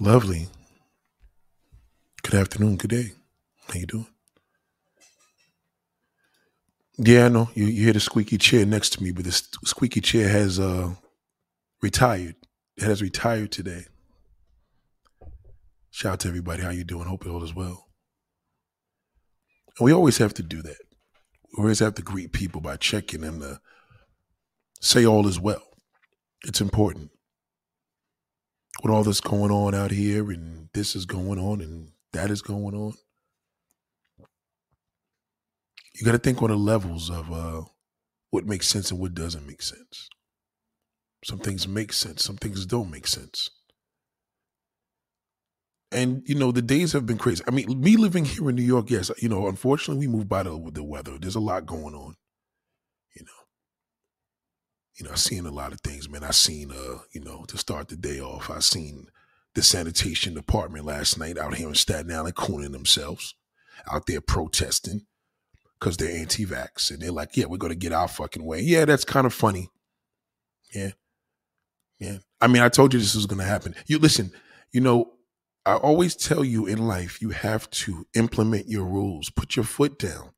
Lovely. Good afternoon. Good day. How you doing? Yeah, I know. You, you hear the squeaky chair next to me, but this squeaky chair has uh retired. It has retired today. Shout out to everybody. How you doing? Hope it all is well. And we always have to do that. We always have to greet people by checking them to say all is well. It's important. With all this going on out here, and this is going on, and that is going on, you got to think on the levels of uh, what makes sense and what doesn't make sense. Some things make sense, some things don't make sense. And you know the days have been crazy. I mean, me living here in New York, yes, you know, unfortunately we moved by the, the weather. There's a lot going on, you know. You know, I've seen a lot of things, man. I seen, uh, you know, to start the day off, I seen the sanitation department last night out here in Staten Island cooning themselves, out there protesting because they're anti-vax and they're like, yeah, we're gonna get our fucking way. Yeah, that's kind of funny. Yeah, yeah. I mean, I told you this was gonna happen. You listen. You know, I always tell you in life, you have to implement your rules. Put your foot down.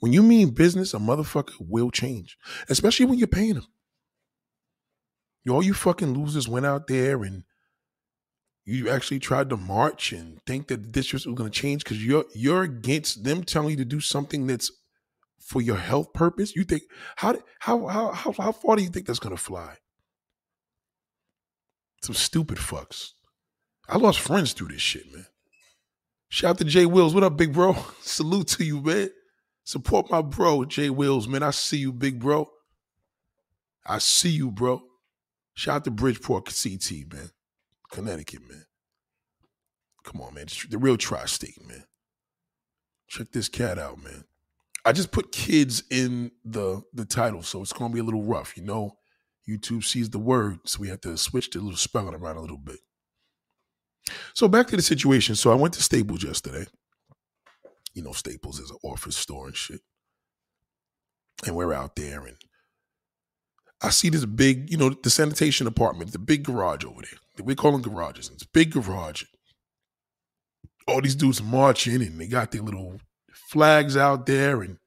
When you mean business, a motherfucker will change, especially when you're paying them. All you fucking losers went out there and you actually tried to march and think that the district was going to change because you're you're against them telling you to do something that's for your health purpose. You think how how how how, how far do you think that's going to fly? Some stupid fucks. I lost friends through this shit, man. Shout out to Jay Wills. What up, big bro? Salute to you, man. Support my bro, Jay Wills, man. I see you, big bro. I see you, bro. Shout out to Bridgeport CT, man. Connecticut, man. Come on, man. The real tri-state, man. Check this cat out, man. I just put kids in the the title, so it's gonna be a little rough. You know, YouTube sees the word, so we have to switch the little spelling around a little bit. So back to the situation. So I went to Staples yesterday. You know, Staples is an office store and shit. And we're out there and I see this big, you know, the sanitation department, the big garage over there. We call them garages. It's big garage. All these dudes marching and they got their little flags out there and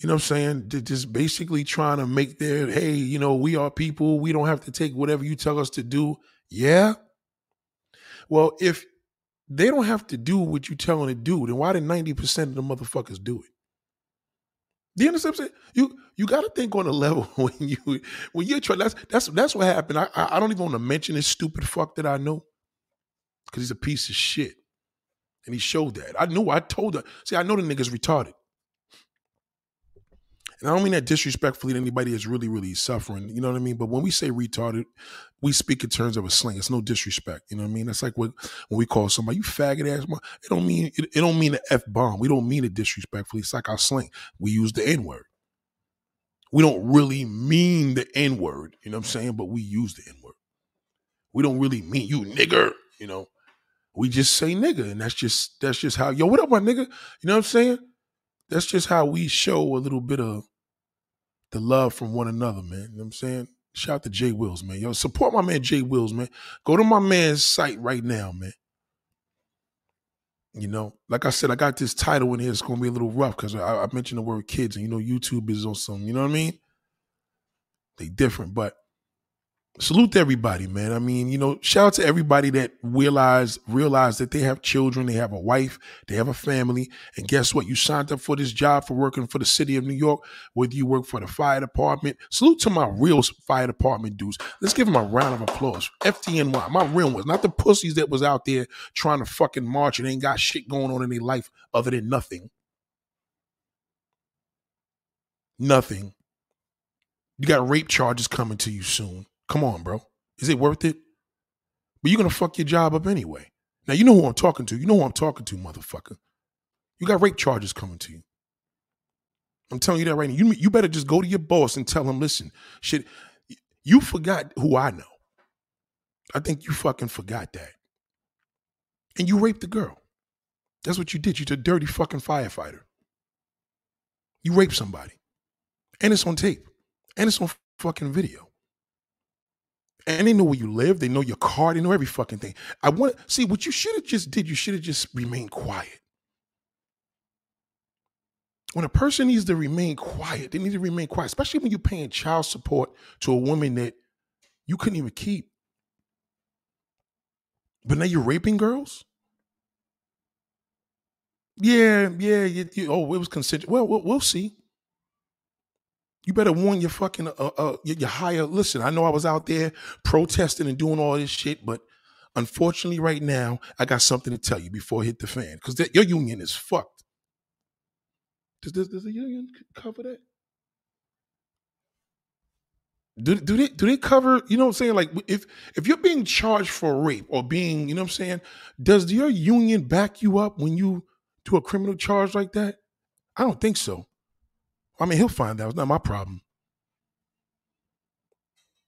you know what I'm saying? They're just basically trying to make their, hey, you know, we are people. We don't have to take whatever you tell us to do. Yeah. Well, if they don't have to do what you tell them to do, then why did 90% of the motherfuckers do it? Do you understand what I'm saying? You you got to think on a level when you when you're trying. That's that's that's what happened. I I don't even want to mention this stupid fuck that I know because he's a piece of shit, and he showed that. I knew. I told her. See, I know the nigga's retarded. And I don't mean that disrespectfully to anybody that's really, really suffering. You know what I mean? But when we say retarded, we speak in terms of a slang. It's no disrespect. You know what I mean? That's like what, when we call somebody, you faggot ass. It don't mean it, it don't mean the f bomb. We don't mean it disrespectfully. It's like our slang. We use the n word. We don't really mean the n word. You know what I'm saying? But we use the n word. We don't really mean you nigger. You know, we just say nigga, and that's just that's just how yo. What up, my nigga? You know what I'm saying? That's just how we show a little bit of the love from one another, man. You know what I'm saying? Shout out to Jay Wills, man. Yo, support my man Jay Wills, man. Go to my man's site right now, man. You know, like I said, I got this title in here. It's gonna be a little rough because I, I mentioned the word kids, and you know, YouTube is on some, you know what I mean? They different, but salute to everybody, man. I mean, you know, shout out to everybody that realize realize that they have children, they have a wife, they have a family, and guess what? You signed up for this job for working for the city of New York, whether you work for the fire department. Salute to my real fire department dudes. Let's give them a round of applause. FDNY, my real ones, not the pussies that was out there trying to fucking march and ain't got shit going on in their life other than nothing. Nothing. You got rape charges coming to you soon. Come on, bro. Is it worth it? But you're gonna fuck your job up anyway. Now you know who I'm talking to. You know who I'm talking to, motherfucker. You got rape charges coming to you. I'm telling you that right now. You you better just go to your boss and tell him, listen, shit, you forgot who I know. I think you fucking forgot that. And you raped the girl. That's what you did. You're a dirty fucking firefighter. You raped somebody. And it's on tape. And it's on fucking video. And they know where you live. They know your car. They know every fucking thing. I want see what you should have just did. You should have just remained quiet. When a person needs to remain quiet, they need to remain quiet, especially when you're paying child support to a woman that you couldn't even keep. But now you're raping girls? Yeah, yeah, you, you, oh, it was consensual. Well, well, we'll see. You better warn your fucking uh, uh your, your higher. Listen, I know I was out there protesting and doing all this shit, but unfortunately, right now, I got something to tell you before I hit the fan because your union is fucked. Does, does, does the union cover that? Do, do they do they cover, you know what I'm saying? Like if if you're being charged for rape or being, you know what I'm saying, does your union back you up when you do a criminal charge like that? I don't think so. I mean, he'll find out. It's not my problem.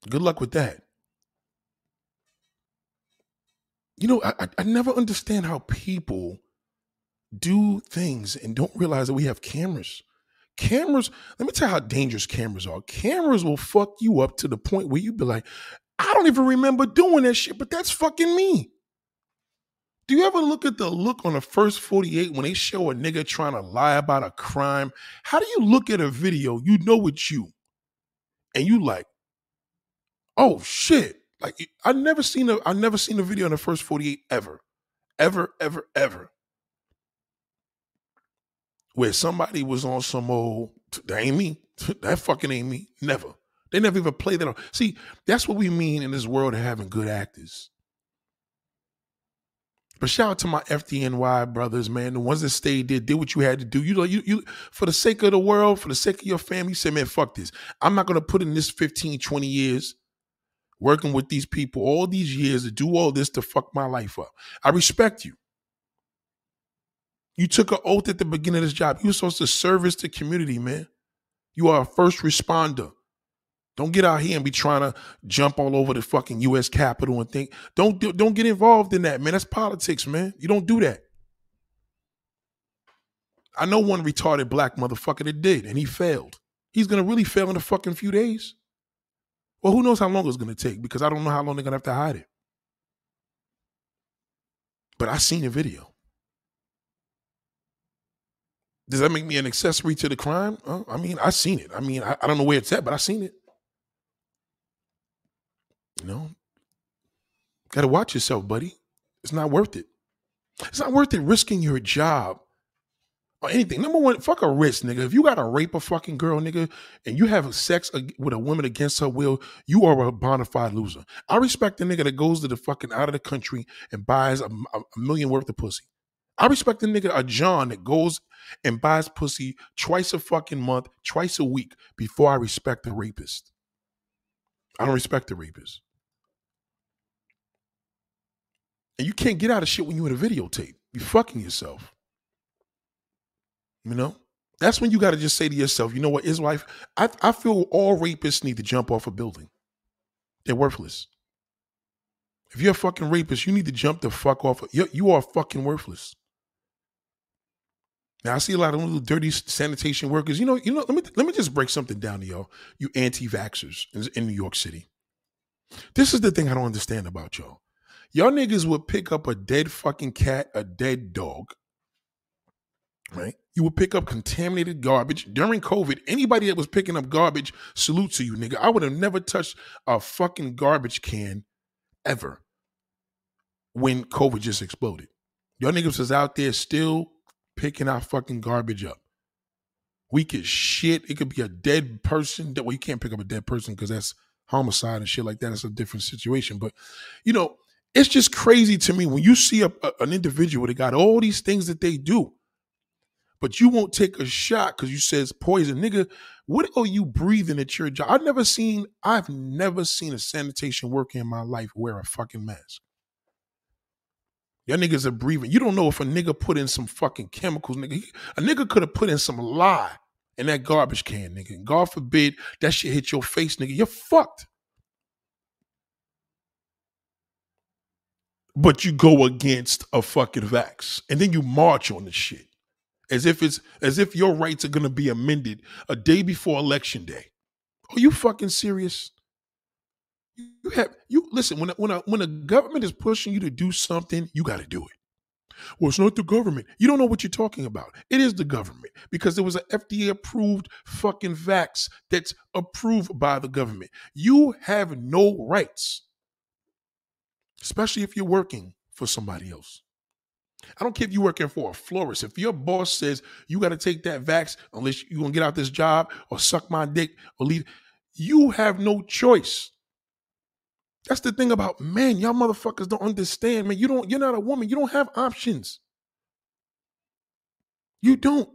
Good luck with that. You know, I, I never understand how people do things and don't realize that we have cameras. Cameras, let me tell you how dangerous cameras are. Cameras will fuck you up to the point where you be like, I don't even remember doing that shit, but that's fucking me. Do you ever look at the look on the first 48 when they show a nigga trying to lie about a crime? How do you look at a video, you know it's you, and you like, oh shit. Like I never seen a I never seen a video in the first 48 ever. Ever, ever, ever. Where somebody was on some old that ain't me. That fucking ain't me. Never. They never even played that on. See, that's what we mean in this world of having good actors. But shout out to my FDNY brothers, man. The ones that stayed there, did what you had to do. You know, you, you for the sake of the world, for the sake of your family, you said, man, fuck this. I'm not gonna put in this 15, 20 years working with these people all these years to do all this to fuck my life up. I respect you. You took an oath at the beginning of this job. You were supposed to service the community, man. You are a first responder. Don't get out here and be trying to jump all over the fucking U.S. Capitol and think. Don't don't get involved in that, man. That's politics, man. You don't do that. I know one retarded black motherfucker that did, and he failed. He's gonna really fail in a fucking few days. Well, who knows how long it's gonna take because I don't know how long they're gonna have to hide it. But I seen the video. Does that make me an accessory to the crime? Uh, I mean, I seen it. I mean, I, I don't know where it's at, but I seen it. You know, got to watch yourself, buddy. It's not worth it. It's not worth it risking your job or anything. Number one, fuck a risk, nigga. If you got to rape a fucking girl, nigga, and you have sex with a woman against her will, you are a bona fide loser. I respect the nigga that goes to the fucking out of the country and buys a, a million worth of pussy. I respect the nigga, a John that goes and buys pussy twice a fucking month, twice a week before I respect the rapist. I don't respect the rapist. And you can't get out of shit when you in a videotape. You're fucking yourself. You know? That's when you got to just say to yourself, you know what, is life? I, I feel all rapists need to jump off a building. They're worthless. If you're a fucking rapist, you need to jump the fuck off. You, you are fucking worthless. Now I see a lot of little dirty sanitation workers. You know, you know. Let me let me just break something down to y'all, you anti-vaxxers in, in New York City. This is the thing I don't understand about y'all. Y'all niggas would pick up a dead fucking cat, a dead dog, right? You would pick up contaminated garbage during COVID. Anybody that was picking up garbage, salute to you, nigga. I would have never touched a fucking garbage can ever when COVID just exploded. Y'all niggas was out there still picking our fucking garbage up. We could shit. It could be a dead person. Well, you can't pick up a dead person because that's homicide and shit like that. It's a different situation. But, you know, it's just crazy to me when you see a, a, an individual that got all these things that they do, but you won't take a shot because you says poison, nigga. What are you breathing at your job? I've never seen, I've never seen a sanitation worker in my life wear a fucking mask. Y'all niggas are breathing. You don't know if a nigga put in some fucking chemicals, nigga. A nigga could have put in some lye in that garbage can, nigga. God forbid that shit hit your face, nigga. You're fucked. But you go against a fucking vax and then you march on the shit as if it's as if your rights are gonna be amended a day before election day. Are you fucking serious? You have you listen when when a, when a government is pushing you to do something, you got to do it. Well, it's not the government. You don't know what you're talking about. It is the government because there was an FDA approved fucking vax that's approved by the government. You have no rights, especially if you're working for somebody else. I don't care if you're working for a florist. If your boss says you got to take that vax unless you're going to get out this job or suck my dick or leave, you have no choice. That's the thing about men. Y'all motherfuckers don't understand, man. You don't, you're not a woman. You don't have options. You don't.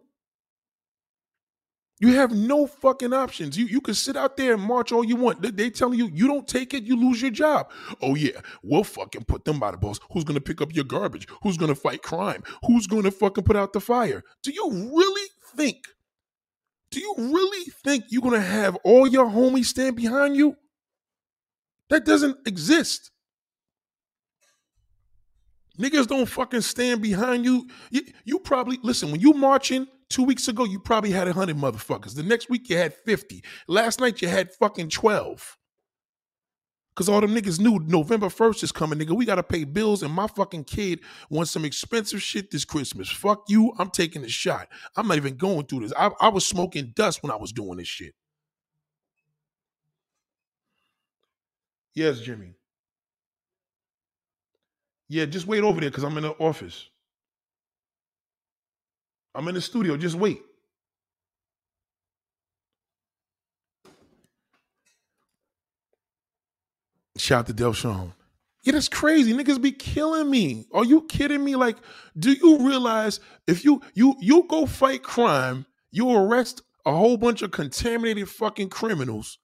You have no fucking options. You you can sit out there and march all you want. They, telling you you don't take it, you lose your job. Oh yeah, we'll fucking put them by the balls. Who's gonna pick up your garbage? Who's gonna fight crime? Who's gonna fucking put out the fire? Do you really think? Do you really think you're gonna have all your homies stand behind you? That doesn't exist. Niggas don't fucking stand behind you. you. You probably listen when you marching two weeks ago. You probably had a hundred motherfuckers. The next week you had fifty. Last night you had fucking twelve. Cause all them niggas knew November first is coming, nigga. We gotta pay bills, and my fucking kid wants some expensive shit this Christmas. Fuck you. I'm taking a shot. I'm not even going through this. I, I was smoking dust when I was doing this shit. Yes, Jimmy. Yeah, just wait over there because I'm in the office. I'm in the studio. Just wait. Shout to Delshon. Yeah, that's crazy. Niggas be killing me. Are you kidding me? Like, do you realize if you you you go fight crime, you arrest a whole bunch of contaminated fucking criminals,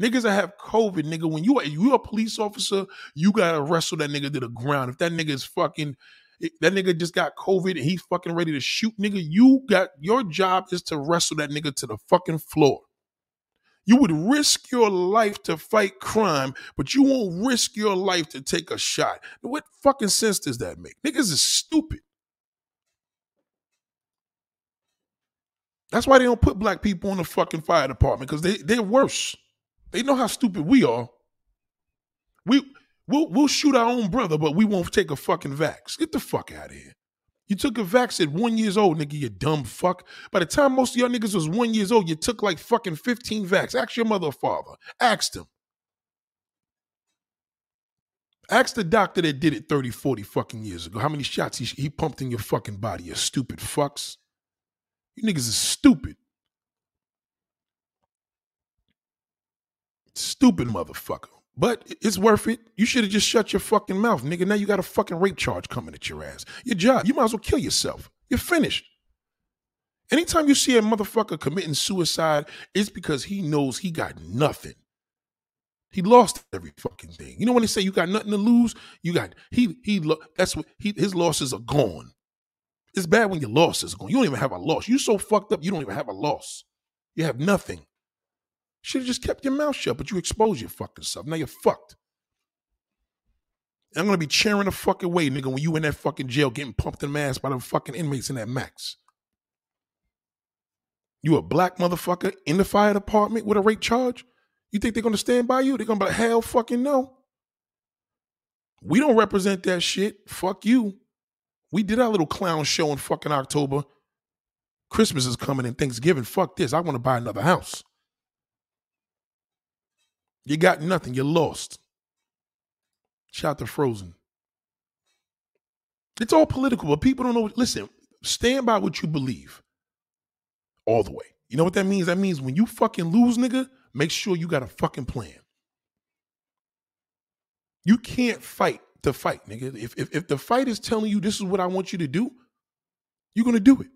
Niggas that have COVID, nigga, when you you a police officer, you gotta wrestle that nigga to the ground. If that nigga is fucking, that nigga just got COVID and he's fucking ready to shoot, nigga, you got your job is to wrestle that nigga to the fucking floor. You would risk your life to fight crime, but you won't risk your life to take a shot. What fucking sense does that make? Niggas is stupid. That's why they don't put black people in the fucking fire department because they, they're worse. They know how stupid we are. We we'll we'll shoot our own brother, but we won't take a fucking vax. Get the fuck out of here. You took a vax at one years old, nigga, you dumb fuck. By the time most of y'all niggas was one years old, you took like fucking 15 vax. Ask your mother or father. Ask them. Ask the doctor that did it 30, 40 fucking years ago. How many shots he, he pumped in your fucking body, you stupid fucks. You niggas is stupid. Stupid motherfucker. But it's worth it. You should have just shut your fucking mouth, nigga. Now you got a fucking rape charge coming at your ass. Your job, you might as well kill yourself. You're finished. Anytime you see a motherfucker committing suicide, it's because he knows he got nothing. He lost every fucking thing. You know when they say you got nothing to lose, you got he he that's what he his losses are gone. It's bad when your losses are gone. You don't even have a loss. You so fucked up, you don't even have a loss. You have nothing. Should have just kept your mouth shut, but you exposed your fucking self. Now you're fucked. I'm gonna be cheering the fucking way, nigga, when you in that fucking jail getting pumped in the ass by the fucking inmates in that max. You a black motherfucker in the fire department with a rape charge? You think they're gonna stand by you? They're gonna be like, hell fucking no. We don't represent that shit. Fuck you. We did our little clown show in fucking October. Christmas is coming and Thanksgiving. Fuck this. I want to buy another house. You got nothing. You're lost. Shout to Frozen. It's all political, but people don't know. Listen, stand by what you believe all the way. You know what that means? That means when you fucking lose, nigga, make sure you got a fucking plan. You can't fight to fight, nigga. If, if, if the fight is telling you this is what I want you to do, you're going to do it.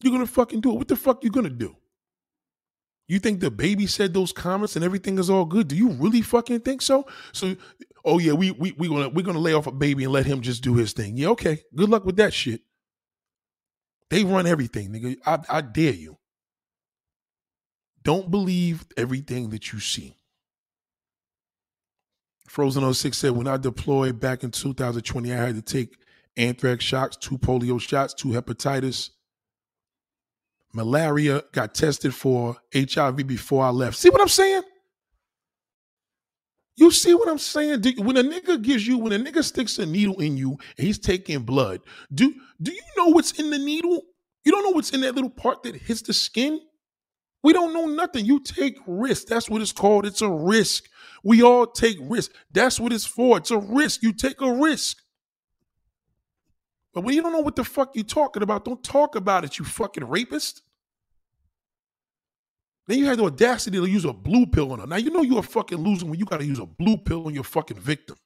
You're going to fucking do it. What the fuck you going to do? You think the baby said those comments and everything is all good? Do you really fucking think so? So, oh yeah, we we we gonna we're gonna lay off a baby and let him just do his thing. Yeah, okay. Good luck with that shit. They run everything, nigga. I, I dare you. Don't believe everything that you see. Frozen 06 said, when I deployed back in 2020, I had to take anthrax shots, two polio shots, two hepatitis, malaria, got tested for HIV before I left. See what I'm saying? You see what I'm saying? Do, when a nigga gives you, when a nigga sticks a needle in you and he's taking blood, do do you know what's in the needle? You don't know what's in that little part that hits the skin? We don't know nothing. You take risk. That's what it's called. It's a risk. We all take risk. That's what it's for. It's a risk. You take a risk. But when you don't know what the fuck you talking about, don't talk about it, you fucking rapist. Then you had the audacity to use a blue pill on her. Now you know you're a fucking loser when you gotta use a blue pill on your fucking victim.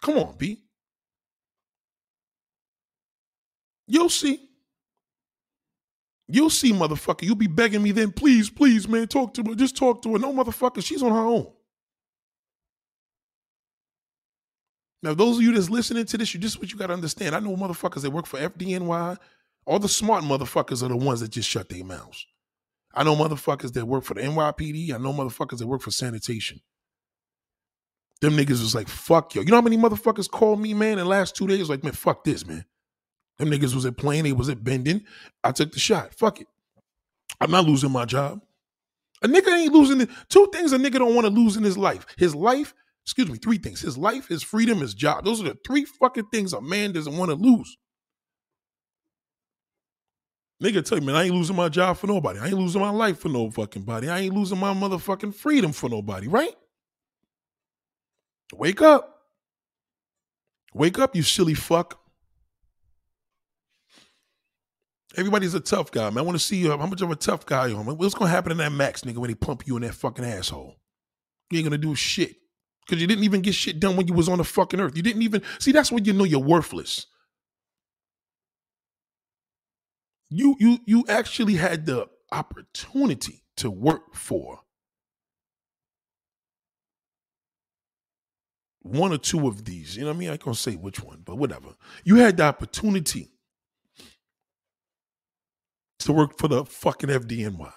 Come on, B. You'll see. You'll see, motherfucker. You'll be begging me then, please, please, man, talk to her. Just talk to her. No, motherfucker, she's on her own. Now, those of you that's listening to this, you just what you got to understand. I know motherfuckers that work for FDNY. All the smart motherfuckers are the ones that just shut their mouths. I know motherfuckers that work for the NYPD. I know motherfuckers that work for sanitation. Them niggas was like, fuck yo. You know how many motherfuckers called me, man, in the last two days? Like, man, fuck this, man. Them niggas was at playing, they was at bending. I took the shot. Fuck it. I'm not losing my job. A nigga ain't losing. Two things a nigga don't want to lose in his life. His life, excuse me, three things. His life, his freedom, his job. Those are the three fucking things a man doesn't want to lose. Nigga tell you, man, I ain't losing my job for nobody. I ain't losing my life for no fucking body. I ain't losing my motherfucking freedom for nobody, right? Wake up. Wake up, you silly fuck. Everybody's a tough guy, man. I want to see you. How much of a tough guy you are, man. What's gonna happen in that max, nigga, when they pump you in that fucking asshole? You ain't gonna do shit. Cause you didn't even get shit done when you was on the fucking earth. You didn't even see that's when you know you're worthless. You you you actually had the opportunity to work for one or two of these. You know what I mean? I can't say which one, but whatever. You had the opportunity to work for the fucking FDNY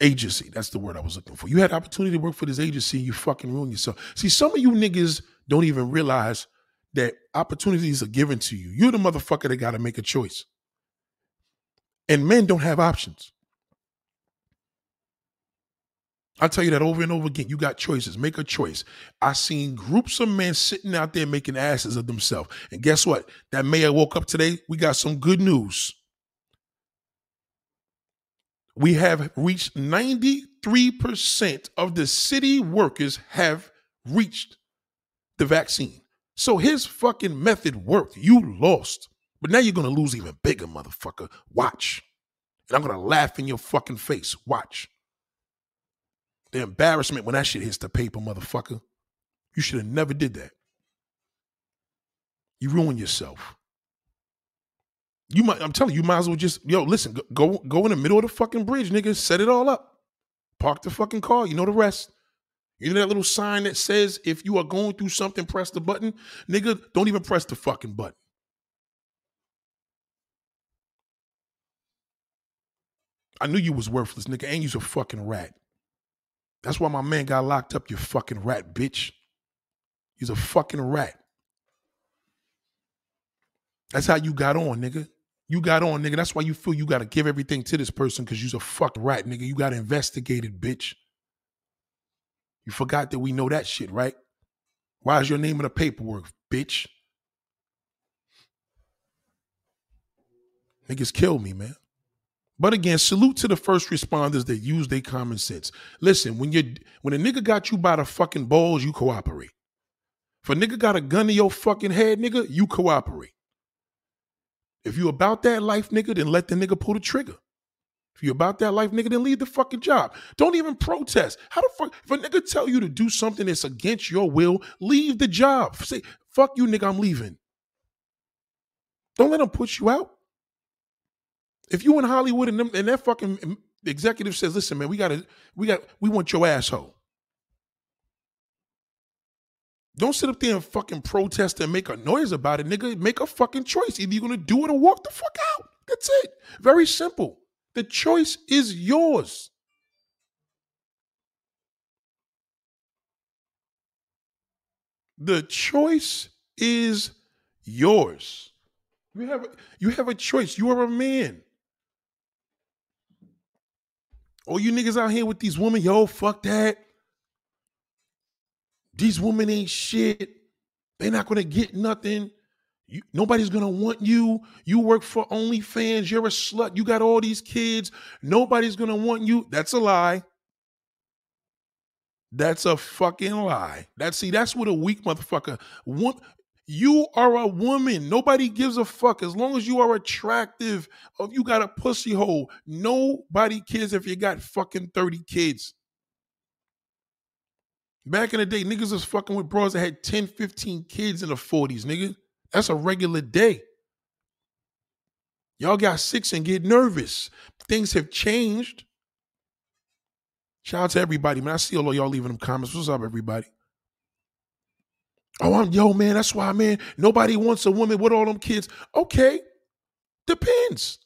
agency. That's the word I was looking for. You had opportunity to work for this agency, you fucking ruined yourself. See, some of you niggas don't even realize that opportunities are given to you. You're the motherfucker that got to make a choice. And men don't have options. I tell you that over and over again. You got choices. Make a choice. I seen groups of men sitting out there making asses of themselves. And guess what? That mayor woke up today. We got some good news we have reached 93% of the city workers have reached the vaccine. So his fucking method worked. You lost. But now you're going to lose even bigger, motherfucker. Watch. And I'm going to laugh in your fucking face. Watch. The embarrassment when that shit hits the paper, motherfucker. You should have never did that. You ruin yourself. You might, I'm telling you, you might as well just, yo, listen, go go in the middle of the fucking bridge, nigga. Set it all up. Park the fucking car. You know the rest. You know that little sign that says if you are going through something, press the button? Nigga, don't even press the fucking button. I knew you was worthless, nigga, and you's a fucking rat. That's why my man got locked up, you fucking rat bitch. He's a fucking rat. That's how you got on, nigga. You got on, nigga. That's why you feel you got to give everything to this person because you's a fucked rat, nigga. You got investigated, bitch. You forgot that we know that shit, right? Why is your name in the paperwork, bitch? Niggas kill me, man. But again, salute to the first responders that use their common sense. Listen, when you when a nigga got you by the fucking balls, you cooperate. If a nigga got a gun to your fucking head, nigga, you cooperate. If you about that life, nigga, then let the nigga pull the trigger. If you about that life, nigga, then leave the fucking job. Don't even protest. How the fuck if a nigga tell you to do something that's against your will, leave the job. Say, fuck you, nigga, I'm leaving. Don't let them push you out. If you in Hollywood and, them, and that fucking mm, executive says, listen, man, we gotta, we got, we want your asshole. Don't sit up there and fucking protest and make a noise about it, nigga. Make a fucking choice. Either you're gonna do it or walk the fuck out. That's it. Very simple. The choice is yours. The choice is yours. You have you have a choice. You are a man. All you niggas out here with these women, yo, fuck that. These women ain't shit. They're not gonna get nothing. You, nobody's gonna want you. You work for OnlyFans. You're a slut. You got all these kids. Nobody's gonna want you. That's a lie. That's a fucking lie. That's see, that's what a weak motherfucker. Want you are a woman. Nobody gives a fuck. As long as you are attractive, if you got a pussy hole, nobody cares if you got fucking 30 kids. Back in the day, niggas was fucking with bros that had 10, 15 kids in the 40s, nigga. That's a regular day. Y'all got six and get nervous. Things have changed. Shout out to everybody, man. I see all of y'all leaving them comments. What's up, everybody? Oh, I'm yo, man. That's why, man. Nobody wants a woman with all them kids. Okay, depends.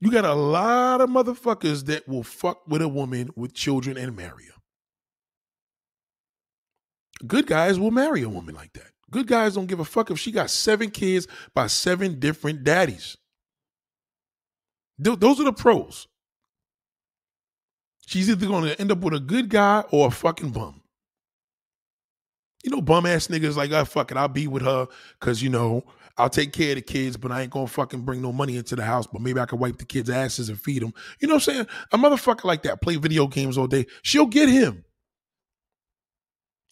You got a lot of motherfuckers that will fuck with a woman with children and marry her. Good guys will marry a woman like that. Good guys don't give a fuck if she got seven kids by seven different daddies. Those are the pros. She's either going to end up with a good guy or a fucking bum. You know, bum ass niggas like, oh, fuck it, I'll be with her because, you know, I'll take care of the kids, but I ain't gonna fucking bring no money into the house, but maybe I can wipe the kids' asses and feed them. You know what I'm saying? A motherfucker like that, play video games all day, she'll get him.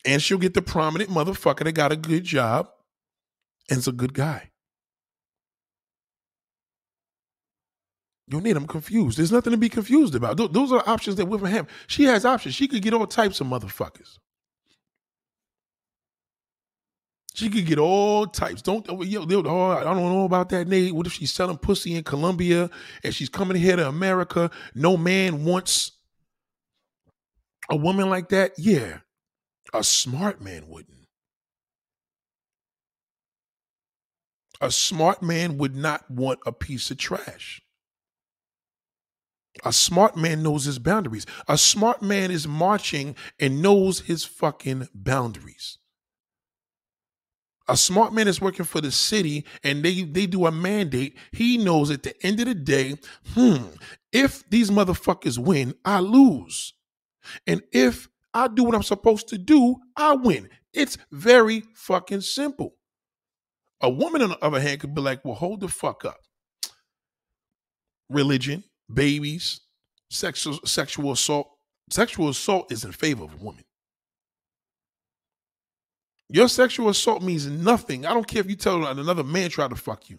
And she'll get the prominent motherfucker that got a good job and is a good guy. Yo, Nate, I'm confused. There's nothing to be confused about. Those are options that women have. She has options. She could get all types of motherfuckers. She could get all types. Don't yo, oh, I don't know about that, Nate. What if she's selling pussy in Colombia and she's coming here to America? No man wants a woman like that. Yeah, a smart man wouldn't. A smart man would not want a piece of trash. A smart man knows his boundaries. A smart man is marching and knows his fucking boundaries. A smart man is working for the city and they, they do a mandate. He knows at the end of the day, hmm, if these motherfuckers win, I lose. And if I do what I'm supposed to do, I win. It's very fucking simple. A woman, on the other hand, could be like, well, hold the fuck up. Religion, babies, sexual sexual assault. Sexual assault is in favor of a woman. Your sexual assault means nothing. I don't care if you tell another man try to fuck you.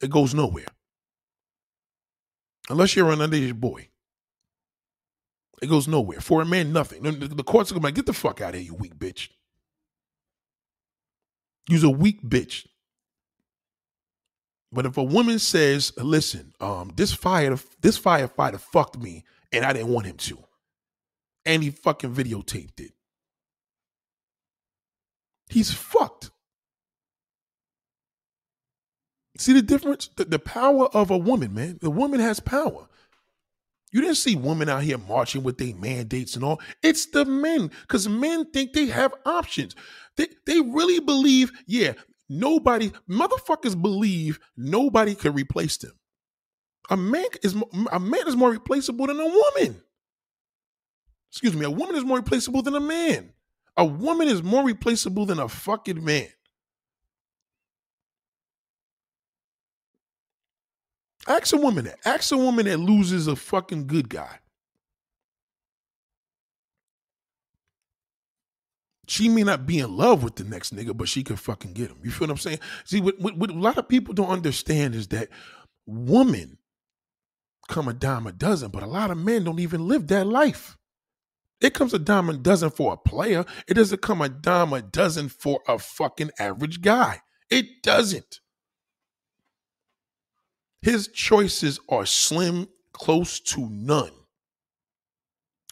It goes nowhere. Unless you're an underage boy. It goes nowhere. For a man, nothing. The, the courts are going to get the fuck out of here, you weak bitch. You're a weak bitch. But if a woman says, listen, um, this fire, this firefighter fucked me and I didn't want him to. And he fucking videotaped it. He's fucked. See the difference? The, the power of a woman, man. The woman has power. You didn't see women out here marching with their mandates and all. It's the men, because men think they have options. They they really believe, yeah, nobody, motherfuckers believe nobody can replace them. A man is a man is more replaceable than a woman. Excuse me, a woman is more replaceable than a man. A woman is more replaceable than a fucking man. Ask a woman that. Ask a woman that loses a fucking good guy. She may not be in love with the next nigga, but she could fucking get him. You feel what I'm saying? See, what, what, what a lot of people don't understand is that women come a dime a dozen, but a lot of men don't even live that life. It comes a dime a dozen for a player. It doesn't come a dime a dozen for a fucking average guy. It doesn't. His choices are slim, close to none.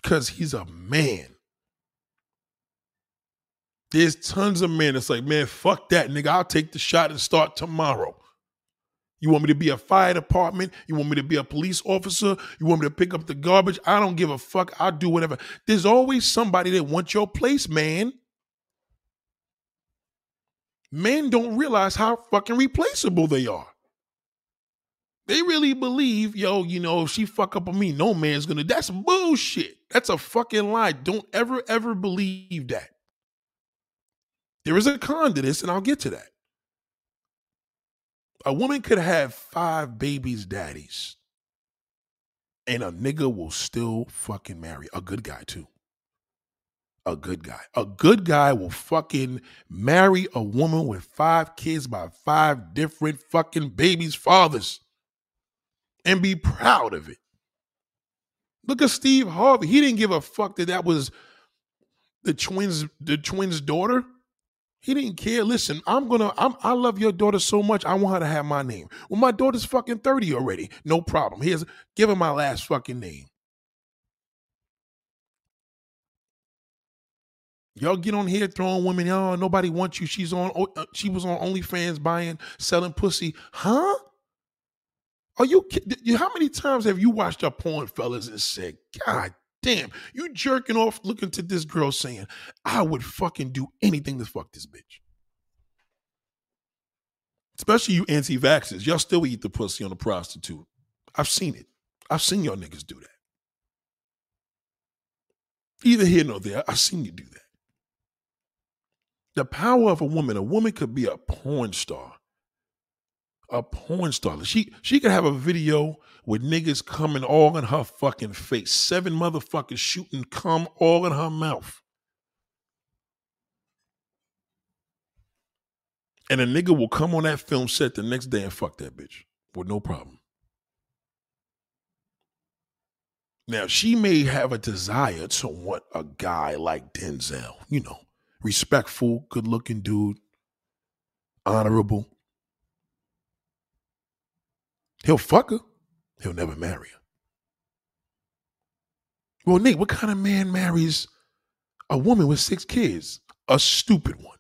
Because he's a man. There's tons of men that's like, man, fuck that, nigga. I'll take the shot and start tomorrow. You want me to be a fire department? You want me to be a police officer? You want me to pick up the garbage? I don't give a fuck. I'll do whatever. There's always somebody that wants your place, man. Men don't realize how fucking replaceable they are. They really believe, yo, you know, if she fuck up on me, no man's gonna. That's bullshit. That's a fucking lie. Don't ever, ever believe that. There is a con to this, and I'll get to that. A woman could have five babies' daddies, and a nigga will still fucking marry. A good guy, too. A good guy. A good guy will fucking marry a woman with five kids by five different fucking babies' fathers and be proud of it. Look at Steve Harvey. He didn't give a fuck that that was the twins, the twins' daughter. He didn't care. Listen, I'm gonna. I'm, I love your daughter so much. I want her to have my name. Well, my daughter's fucking thirty already. No problem. Here's give her my last fucking name. Y'all get on here throwing women. Oh, nobody wants you. She's on. Oh, uh, she was on OnlyFans buying, selling pussy. Huh? Are you How many times have you watched a porn, fellas, and said, God damn, you jerking off looking to this girl saying, I would fucking do anything to fuck this bitch. Especially you anti vaxxers. Y'all still eat the pussy on a prostitute. I've seen it. I've seen y'all niggas do that. Either here nor there, I've seen you do that. The power of a woman, a woman could be a porn star a porn star. She she could have a video with niggas coming all in her fucking face. Seven motherfuckers shooting cum all in her mouth. And a nigga will come on that film set the next day and fuck that bitch with no problem. Now, she may have a desire to want a guy like Denzel, you know, respectful, good looking dude, honorable. He'll fuck her. He'll never marry her. Well, Nick, what kind of man marries a woman with six kids? A stupid one.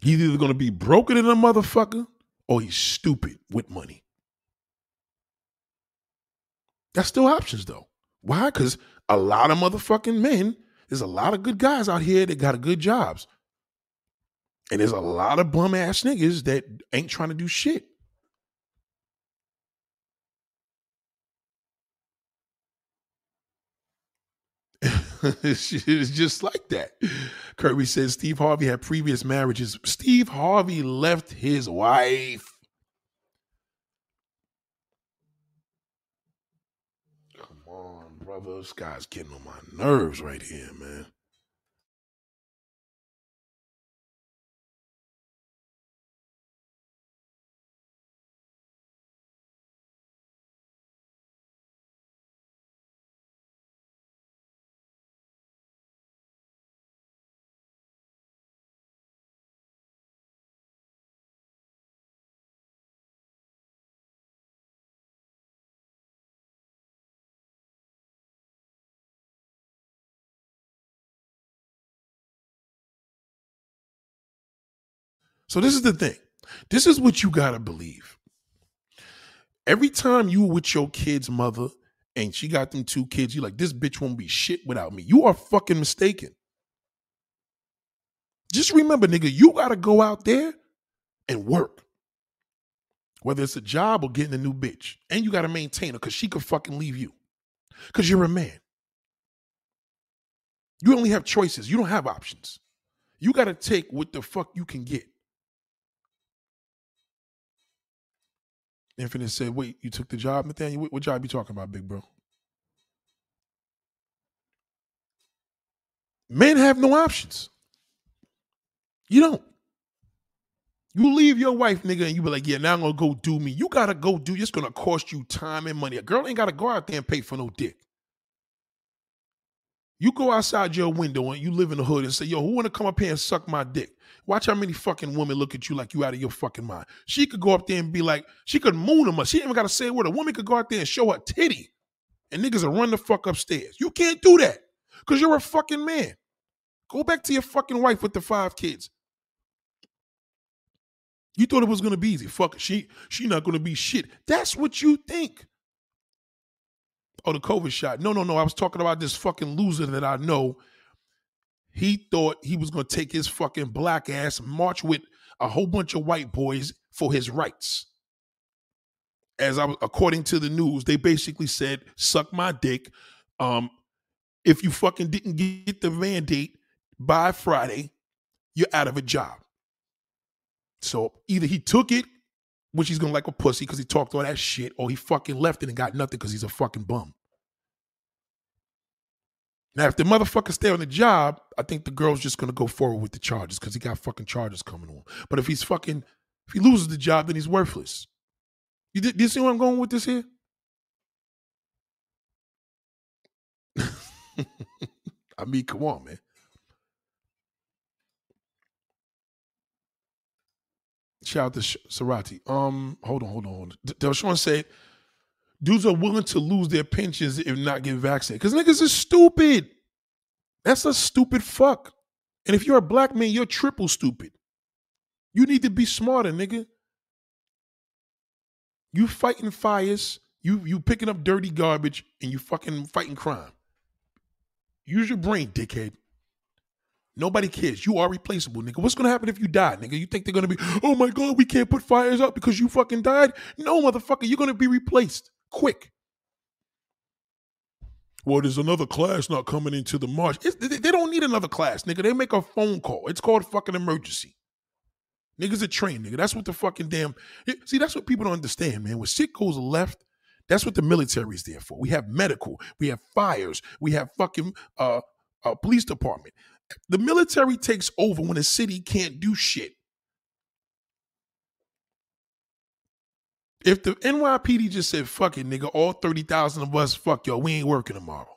He's either going to be broken in a motherfucker or he's stupid with money. That's still options though. Why? Because a lot of motherfucking men, there's a lot of good guys out here that got good jobs. And there's a lot of bum ass niggas that ain't trying to do shit. it's just like that. Kirby says Steve Harvey had previous marriages. Steve Harvey left his wife. Come on, brother. This guy's getting on my nerves right here, man. So this is the thing. This is what you gotta believe. Every time you with your kid's mother and she got them two kids, you're like, this bitch won't be shit without me. You are fucking mistaken. Just remember, nigga, you gotta go out there and work. Whether it's a job or getting a new bitch. And you gotta maintain her because she could fucking leave you. Because you're a man. You only have choices. You don't have options. You gotta take what the fuck you can get. Infinite said, wait, you took the job, Nathaniel? What, what job you talking about, big bro? Men have no options. You don't. You leave your wife, nigga, and you be like, yeah, now I'm gonna go do me. You gotta go do, it's gonna cost you time and money. A girl ain't gotta go out there and pay for no dick. You go outside your window and you live in the hood and say, yo, who wanna come up here and suck my dick? Watch how many fucking women look at you like you out of your fucking mind. She could go up there and be like, she could moon them. She ain't even got to say a word. A woman could go out there and show her titty, and niggas will run the fuck upstairs. You can't do that because you're a fucking man. Go back to your fucking wife with the five kids. You thought it was gonna be easy. Fuck. She she not gonna be shit. That's what you think. Oh, the COVID shot. No, no, no. I was talking about this fucking loser that I know he thought he was going to take his fucking black ass, march with a whole bunch of white boys for his rights. As I was, according to the news, they basically said, "Suck my dick." Um, if you fucking didn't get the mandate by Friday, you're out of a job. So either he took it, which he's gonna like a pussy because he talked all that shit, or he fucking left it and got nothing because he's a fucking bum. Now, if the motherfucker stay on the job, I think the girl's just gonna go forward with the charges because he got fucking charges coming on. But if he's fucking, if he loses the job, then he's worthless. You, do you see where I'm going with this here? I mean, come on, man. Shout out to Sarati. Um, hold on, hold on, hold Delshawn said, dudes are willing to lose their pensions if not get vaccinated. Because niggas is stupid. That's a stupid fuck. And if you're a black man, you're triple stupid. You need to be smarter, nigga. You fighting fires, you you picking up dirty garbage, and you fucking fighting crime. Use your brain, dickhead. Nobody cares. You are replaceable, nigga. What's gonna happen if you die, nigga? You think they're gonna be, oh my god, we can't put fires up because you fucking died? No, motherfucker, you're gonna be replaced quick. Well, there's another class not coming into the march. It's, they don't need another class, nigga. They make a phone call. It's called fucking emergency. Niggas are trained, nigga. That's what the fucking damn. See, that's what people don't understand, man. When shit goes left, that's what the military is there for. We have medical, we have fires, we have fucking uh, uh police department. The military takes over when a city can't do shit. If the NYPD just said, fuck it, nigga, all 30,000 of us, fuck y'all, we ain't working tomorrow.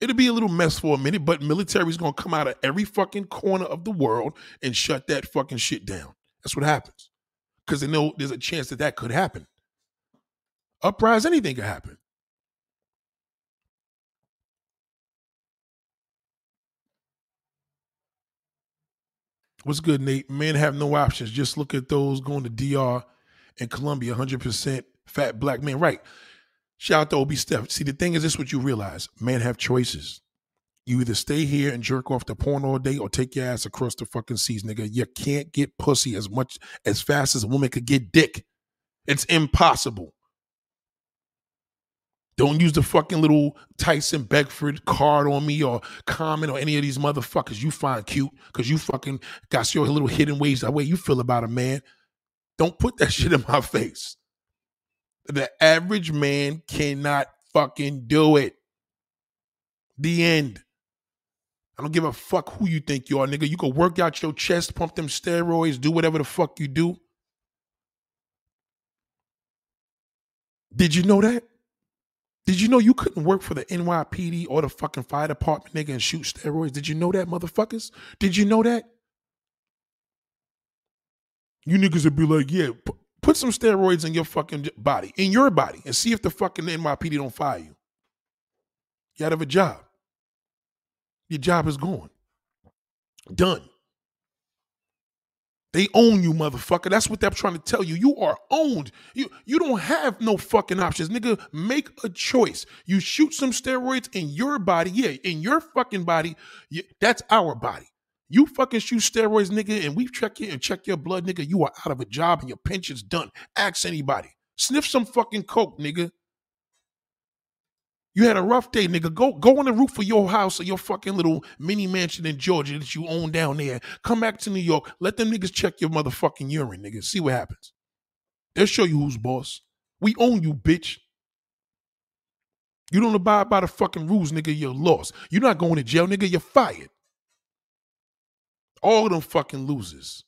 It'll be a little mess for a minute, but military's gonna come out of every fucking corner of the world and shut that fucking shit down. That's what happens. Because they know there's a chance that that could happen. Uprise, anything could happen. What's good, Nate? Men have no options. Just look at those going to DR and Colombia, 100% fat black men. Right. Shout out to Obi Steph. See, the thing is, this what you realize. Men have choices. You either stay here and jerk off the porn all day or take your ass across the fucking seas, nigga. You can't get pussy as much as fast as a woman could get dick. It's impossible. Don't use the fucking little Tyson Beckford card on me or comment or any of these motherfuckers you find cute because you fucking got your little hidden ways that way you feel about a man. Don't put that shit in my face. The average man cannot fucking do it. The end. I don't give a fuck who you think you are, nigga. You can work out your chest, pump them steroids, do whatever the fuck you do. Did you know that? Did you know you couldn't work for the NYPD or the fucking fire department, nigga, and shoot steroids? Did you know that, motherfuckers? Did you know that? You niggas would be like, yeah, put some steroids in your fucking body, in your body, and see if the fucking NYPD don't fire you. You out of a job. Your job is gone. Done. They own you, motherfucker. That's what they're trying to tell you. You are owned. You you don't have no fucking options, nigga. Make a choice. You shoot some steroids in your body, yeah, in your fucking body. That's our body. You fucking shoot steroids, nigga, and we check you and check your blood, nigga. You are out of a job and your pension's done. Ask anybody. Sniff some fucking coke, nigga. You had a rough day, nigga. Go go on the roof of your house or your fucking little mini mansion in Georgia that you own down there. Come back to New York. Let them niggas check your motherfucking urine, nigga. See what happens. They'll show you who's boss. We own you, bitch. You don't abide by the fucking rules, nigga. You're lost. You're not going to jail, nigga. You're fired. All of them fucking losers.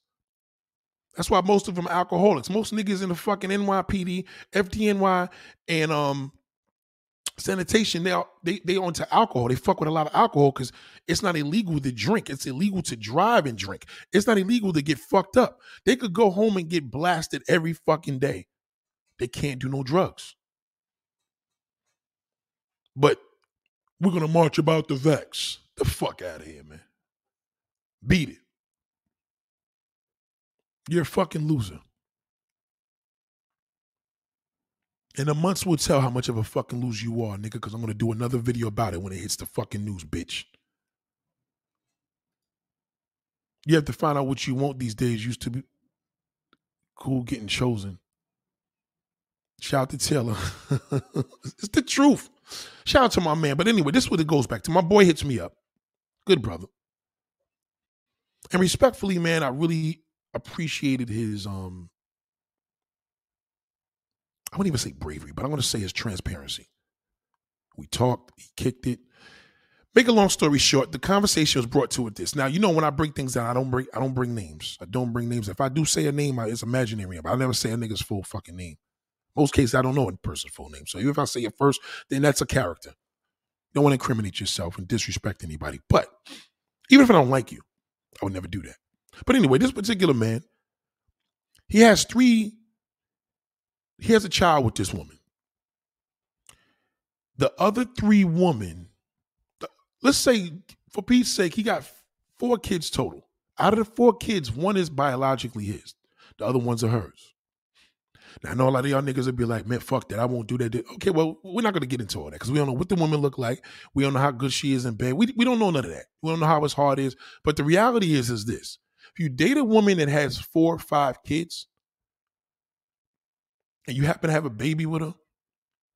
That's why most of them alcoholics. Most niggas in the fucking NYPD, FDNY, and um sanitation they they they onto alcohol. They fuck with a lot of alcohol because it's not illegal to drink. It's illegal to drive and drink. It's not illegal to get fucked up. They could go home and get blasted every fucking day. They can't do no drugs. But we're gonna march about the vex the fuck out of here man. Beat it. You're a fucking loser And the months will tell how much of a fucking loser you are, nigga, because I'm gonna do another video about it when it hits the fucking news, bitch. You have to find out what you want these days. Used to be cool getting chosen. Shout out to Taylor. it's the truth. Shout out to my man. But anyway, this is what it goes back to. My boy hits me up. Good brother. And respectfully, man, I really appreciated his um I wouldn't even say bravery, but I'm gonna say his transparency. We talked, he kicked it. Make a long story short, the conversation was brought to it this. Now, you know, when I break things down, I don't bring I don't bring names. I don't bring names. If I do say a name, it's imaginary. But I never say a nigga's full fucking name. Most cases, I don't know a person's full name. So even if I say it first, then that's a character. Don't want to incriminate yourself and disrespect anybody. But even if I don't like you, I would never do that. But anyway, this particular man, he has three, he has a child with this woman. The other three women let's say for Pete's sake, he got four kids total. Out of the four kids, one is biologically his. The other ones are hers. Now I know a lot of y'all niggas would be like, man, fuck that. I won't do that. Okay, well, we're not gonna get into all that because we don't know what the woman look like. We don't know how good she is in bed. We, we don't know none of that. We don't know how his heart is. But the reality is, is this. If you date a woman that has four or five kids, and you happen to have a baby with her,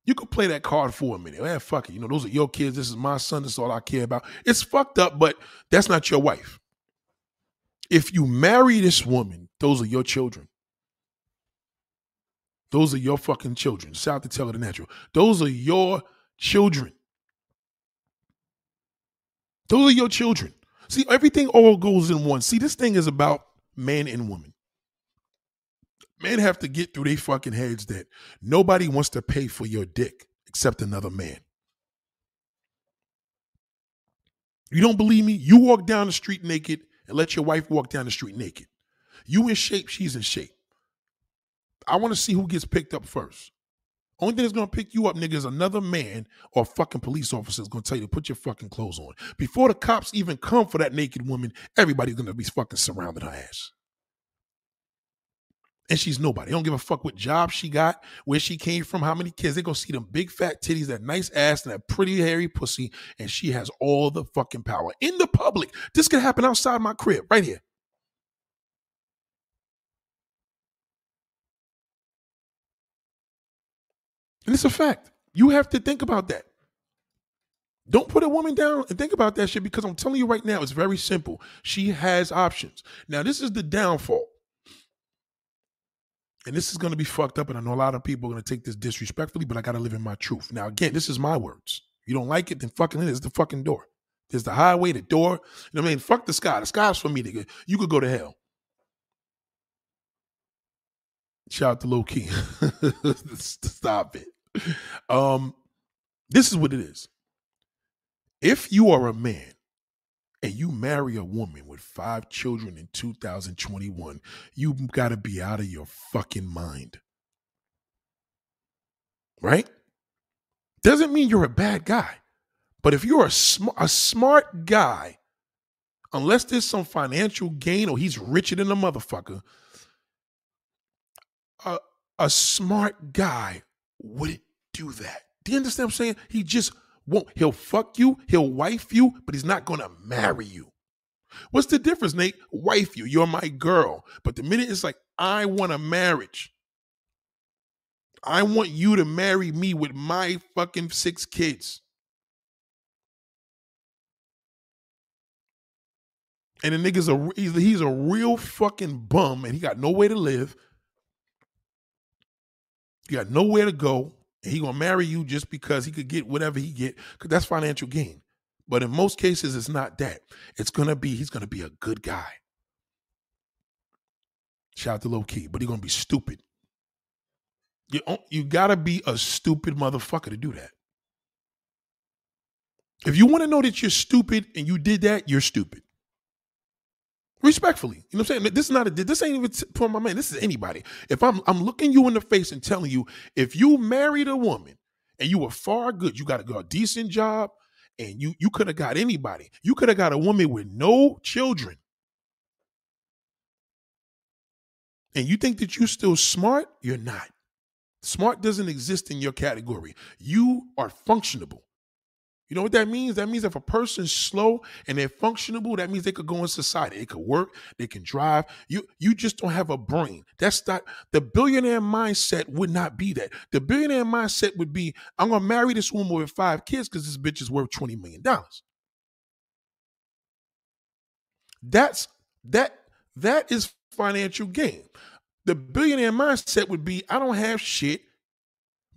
you could play that card for a minute. Man, fuck it. You know, those are your kids. This is my son. This is all I care about. It's fucked up, but that's not your wife. If you marry this woman, those are your children. Those are your fucking children. Shout to Taylor the Natural. Those are your children. Those are your children. See, everything all goes in one. See, this thing is about man and woman men have to get through their fucking heads that nobody wants to pay for your dick except another man. You don't believe me? You walk down the street naked and let your wife walk down the street naked. You in shape, she's in shape. I want to see who gets picked up first. Only thing that's gonna pick you up, nigga, is another man or fucking police officer is gonna tell you to put your fucking clothes on. Before the cops even come for that naked woman, everybody's gonna be fucking surrounding her ass and she's nobody. They don't give a fuck what job she got, where she came from, how many kids. They gonna see them big fat titties, that nice ass, and that pretty hairy pussy, and she has all the fucking power in the public. This could happen outside my crib, right here. And it's a fact. You have to think about that. Don't put a woman down and think about that shit because I'm telling you right now, it's very simple. She has options. Now, this is the downfall and this is going to be fucked up, and I know a lot of people are going to take this disrespectfully, but I got to live in my truth. Now, again, this is my words. You don't like it, then fucking it is the fucking door. There's the highway, the door. You know what I mean? Fuck the sky. The sky's for me, nigga. You could go to hell. Shout out to Low Key. Stop it. Um, this is what it is. If you are a man and you marry a woman with five children in 2021, you got to be out of your fucking mind. Right? Doesn't mean you're a bad guy. But if you're a, sm- a smart guy, unless there's some financial gain or he's richer than a motherfucker, a, a smart guy wouldn't do that. Do you understand what I'm saying? He just won't he'll fuck you, he'll wife you, but he's not gonna marry you. What's the difference, Nate? Wife you, you're my girl. But the minute it's like, I want a marriage. I want you to marry me with my fucking six kids. And the nigga's a he's a real fucking bum and he got nowhere to live. He got nowhere to go he gonna marry you just because he could get whatever he get because that's financial gain. But in most cases it's not that. It's gonna be he's gonna be a good guy. Shout out to low key but he's gonna be stupid. You, oh, you gotta be a stupid motherfucker to do that. If you want to know that you're stupid and you did that you're stupid Respectfully, you know what I'm saying? This is not a this ain't even for my man. This is anybody. If I'm I'm looking you in the face and telling you, if you married a woman and you were far good, you got a, a decent job, and you you could have got anybody. You could have got a woman with no children. And you think that you're still smart? You're not. Smart doesn't exist in your category. You are functionable. You know what that means? That means if a person's slow and they're functionable, that means they could go in society. They could work, they can drive. You you just don't have a brain. That's not the billionaire mindset would not be that. The billionaire mindset would be, I'm gonna marry this woman with five kids because this bitch is worth $20 million. That's that that is financial gain. The billionaire mindset would be, I don't have shit.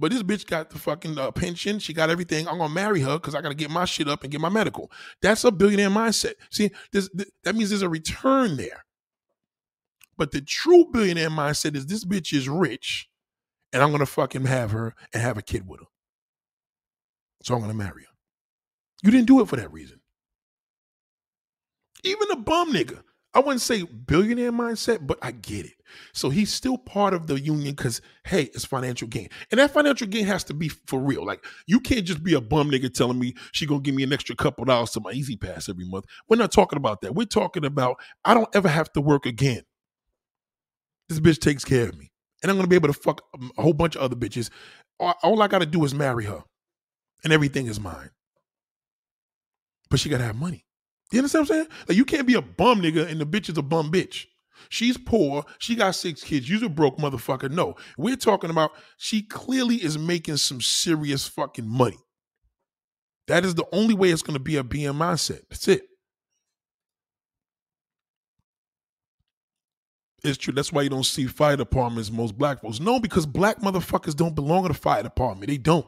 But this bitch got the fucking uh, pension. She got everything. I'm gonna marry her because I gotta get my shit up and get my medical. That's a billionaire mindset. See, this, th- that means there's a return there. But the true billionaire mindset is this bitch is rich, and I'm gonna fucking have her and have a kid with her. So I'm gonna marry her. You didn't do it for that reason. Even a bum nigga I wouldn't say billionaire mindset, but I get it. So he's still part of the union because, hey, it's financial gain. And that financial gain has to be for real. Like, you can't just be a bum nigga telling me she gonna give me an extra couple dollars to my E-ZPass every month. We're not talking about that. We're talking about I don't ever have to work again. This bitch takes care of me. And I'm gonna be able to fuck a whole bunch of other bitches. All, I gotta do is marry her. And everything is mine. But she gotta have money. You understand what I'm saying? Like you can't be a bum nigga and the bitch is a bum bitch. She's poor. She got six kids. You're a broke motherfucker. No, we're talking about she clearly is making some serious fucking money. That is the only way it's going to be a BM mindset. That's it. It's true. That's why you don't see fire departments most black folks. No, because black motherfuckers don't belong in the fire department. They don't.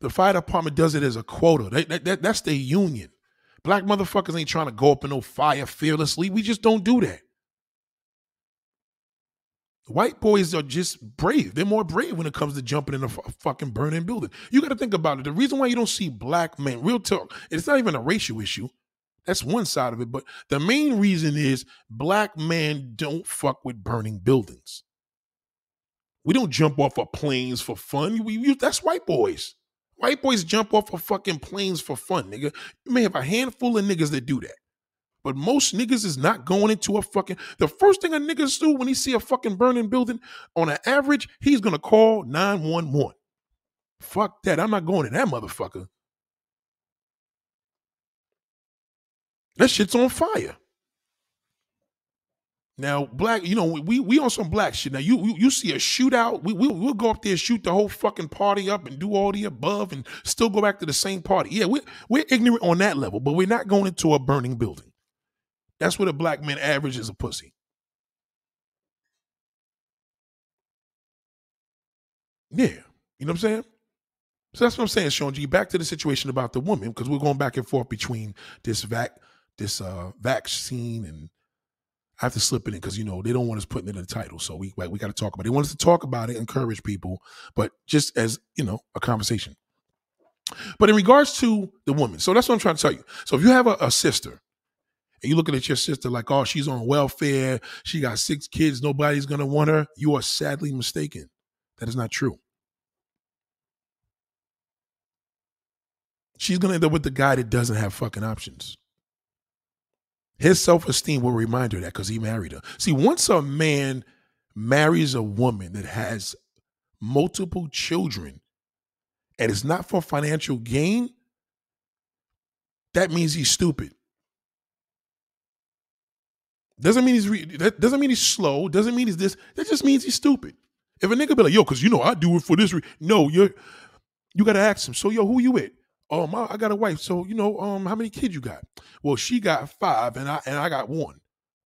The fire department does it as a quota. They, that, that, that's their union. Black motherfuckers ain't trying to go up in no fire fearlessly. We just don't do that. White boys are just brave. They're more brave when it comes to jumping in a f- fucking burning building. You got to think about it. The reason why you don't see black men, real talk, it's not even a racial issue. That's one side of it. But the main reason is black men don't fuck with burning buildings. We don't jump off of planes for fun. We, we, that's white boys. White boys jump off of fucking planes for fun, nigga. You may have a handful of niggas that do that. But most niggas is not going into a fucking. The first thing a niggas do when he see a fucking burning building, on an average, he's gonna call 911. Fuck that. I'm not going to that motherfucker. That shit's on fire. Now, black, you know, we we on some black shit. Now, you you, you see a shootout, we, we we'll go up there, shoot the whole fucking party up, and do all the above, and still go back to the same party. Yeah, we're we're ignorant on that level, but we're not going into a burning building. That's what a black man average is a pussy. Yeah, you know what I'm saying. So that's what I'm saying, Sean G. Back to the situation about the woman, because we're going back and forth between this vac, this uh vaccine and I have to slip it in because you know they don't want us putting it in the title, so we we got to talk about it. They want us to talk about it, encourage people, but just as you know, a conversation. But in regards to the woman, so that's what I'm trying to tell you. So if you have a, a sister and you're looking at your sister like, oh, she's on welfare, she got six kids, nobody's gonna want her, you are sadly mistaken. That is not true. She's gonna end up with the guy that doesn't have fucking options. His self esteem will remind her that because he married her. See, once a man marries a woman that has multiple children and it's not for financial gain, that means he's stupid. Doesn't mean he's re- that doesn't mean he's slow. Doesn't mean he's this. That just means he's stupid. If a nigga be like, yo, cause you know I do it for this. Re-. No, you're you gotta ask him. So yo, who you with? Oh, my, I got a wife. So you know, um, how many kids you got? Well, she got five, and I and I got one.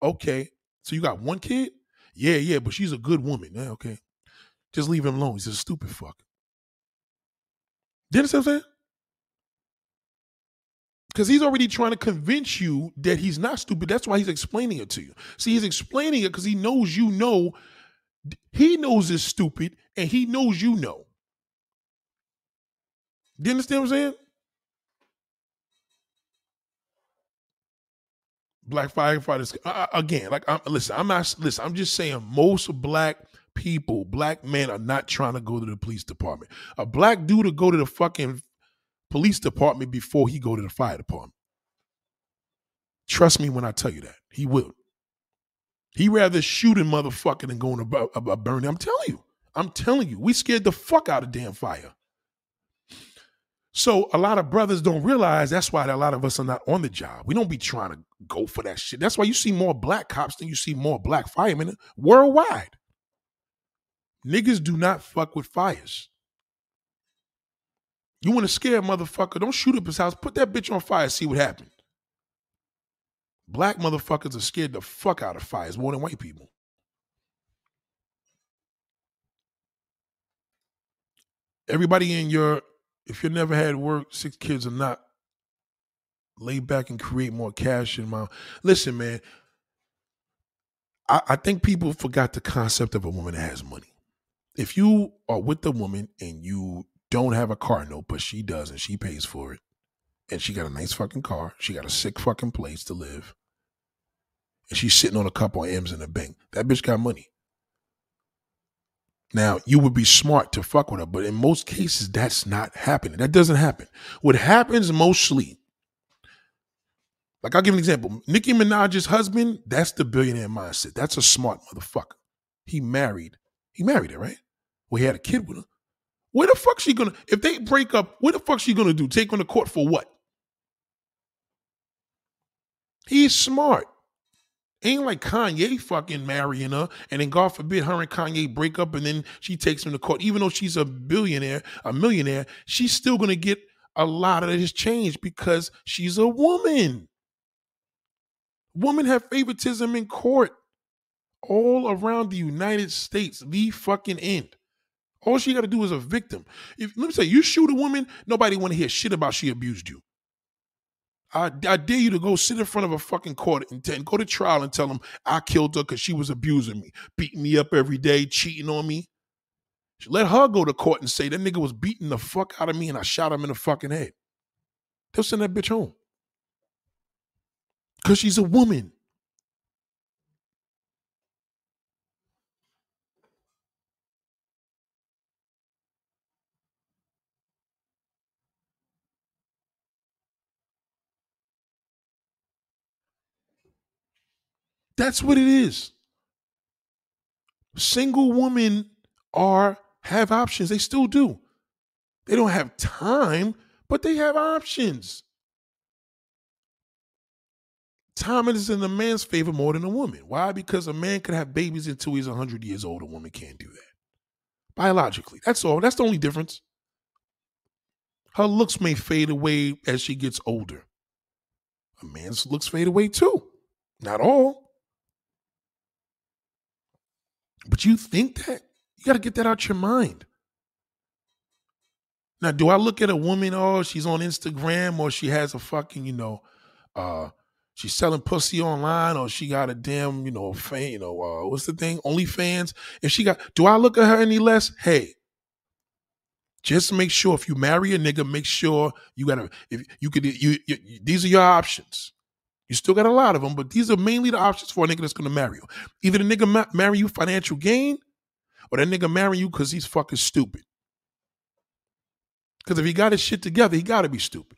Okay, so you got one kid? Yeah, yeah, but she's a good woman. Yeah, okay, just leave him alone. He's a stupid fuck. You understand what I'm saying? Because he's already trying to convince you that he's not stupid. That's why he's explaining it to you. See, he's explaining it because he knows you know. He knows it's stupid, and he knows you know. Do you understand what I'm saying? Black firefighters again like I'm, listen i'm not listen i'm just saying most black people black men are not trying to go to the police department. A black dude to go to the fucking police department before he go to the fire department. Trust me when i tell you that. He will. He rather shooting motherfucker than going to a, burning i'm telling you. I'm telling you. We scared the fuck out of damn fire So a lot of brothers don't realize that's why a lot of us are not on the job. We don't be trying to go for that shit. That's why you see more black cops than you see more black firemen worldwide. Niggas do not fuck with fires. You want to scare a motherfucker? Don't shoot up his house. Put that bitch on fire. See what happens. Black motherfuckers are scared the fuck out of fires more than white people. Everybody in your, if you never had work, six kids or not, lay back and create more cash in my. Listen, man. I, I think people forgot the concept of a woman that has money. If you are with a woman and you don't have a car note, but she does and she pays for it. And she got a nice fucking car. She got a sick fucking place to live. And she's sitting on a couple of M's in the bank. That bitch got money. Now, you would be smart to fuck with her, but in most cases, that's not happening. That doesn't happen. What happens mostly, like I'll give an example. Nicki Minaj's husband, that's the billionaire mindset. That's a smart motherfucker. He married, he married her, right? Well, he had a kid with her. Where the fuck she gonna if they break up, what the fuck she gonna do? Take on the court for what? He's smart. Ain't like Kanye fucking marrying her, and then God forbid her and Kanye break up, and then she takes him to court. Even though she's a billionaire, a millionaire, she's still gonna get a lot of this change because she's a woman. Women have favoritism in court all around the United States, the fucking end. All she got to do is a victim. If let me say, you shoot a woman, nobody want to hear shit about she abused you. I, I dare you to go sit in front of a fucking court and, and go to trial and tell them I killed her because she was abusing me, beating me up every day, cheating on me. Let her go to court and say that nigga was beating the fuck out of me and I shot him in the fucking head. They'll send that bitch home. Because she's a woman. That's what it is. Single women are have options. They still do. They don't have time, but they have options. Time is in a man's favor more than a woman. Why? Because a man can have babies until he's 100 years old. A woman can't do that. Biologically. That's all. That's the only difference. Her looks may fade away as she gets older. A man's looks fade away too. Not all. But you think that? You got to get that out your mind. Now, do I look at a woman, oh, she's on Instagram or she has a fucking, you know, uh, she's selling pussy online or she got a damn, you know, fan, you know, uh, what's the thing? OnlyFans. If she got, do I look at her any less? Hey, just make sure if you marry a nigga, make sure you gotta, if you could, you, you these are your options. You still got a lot of them, but these are mainly the options for a nigga that's gonna marry you. Either the nigga ma- marry you financial gain, or that nigga marry you because he's fucking stupid. Because if he got his shit together, he gotta be stupid.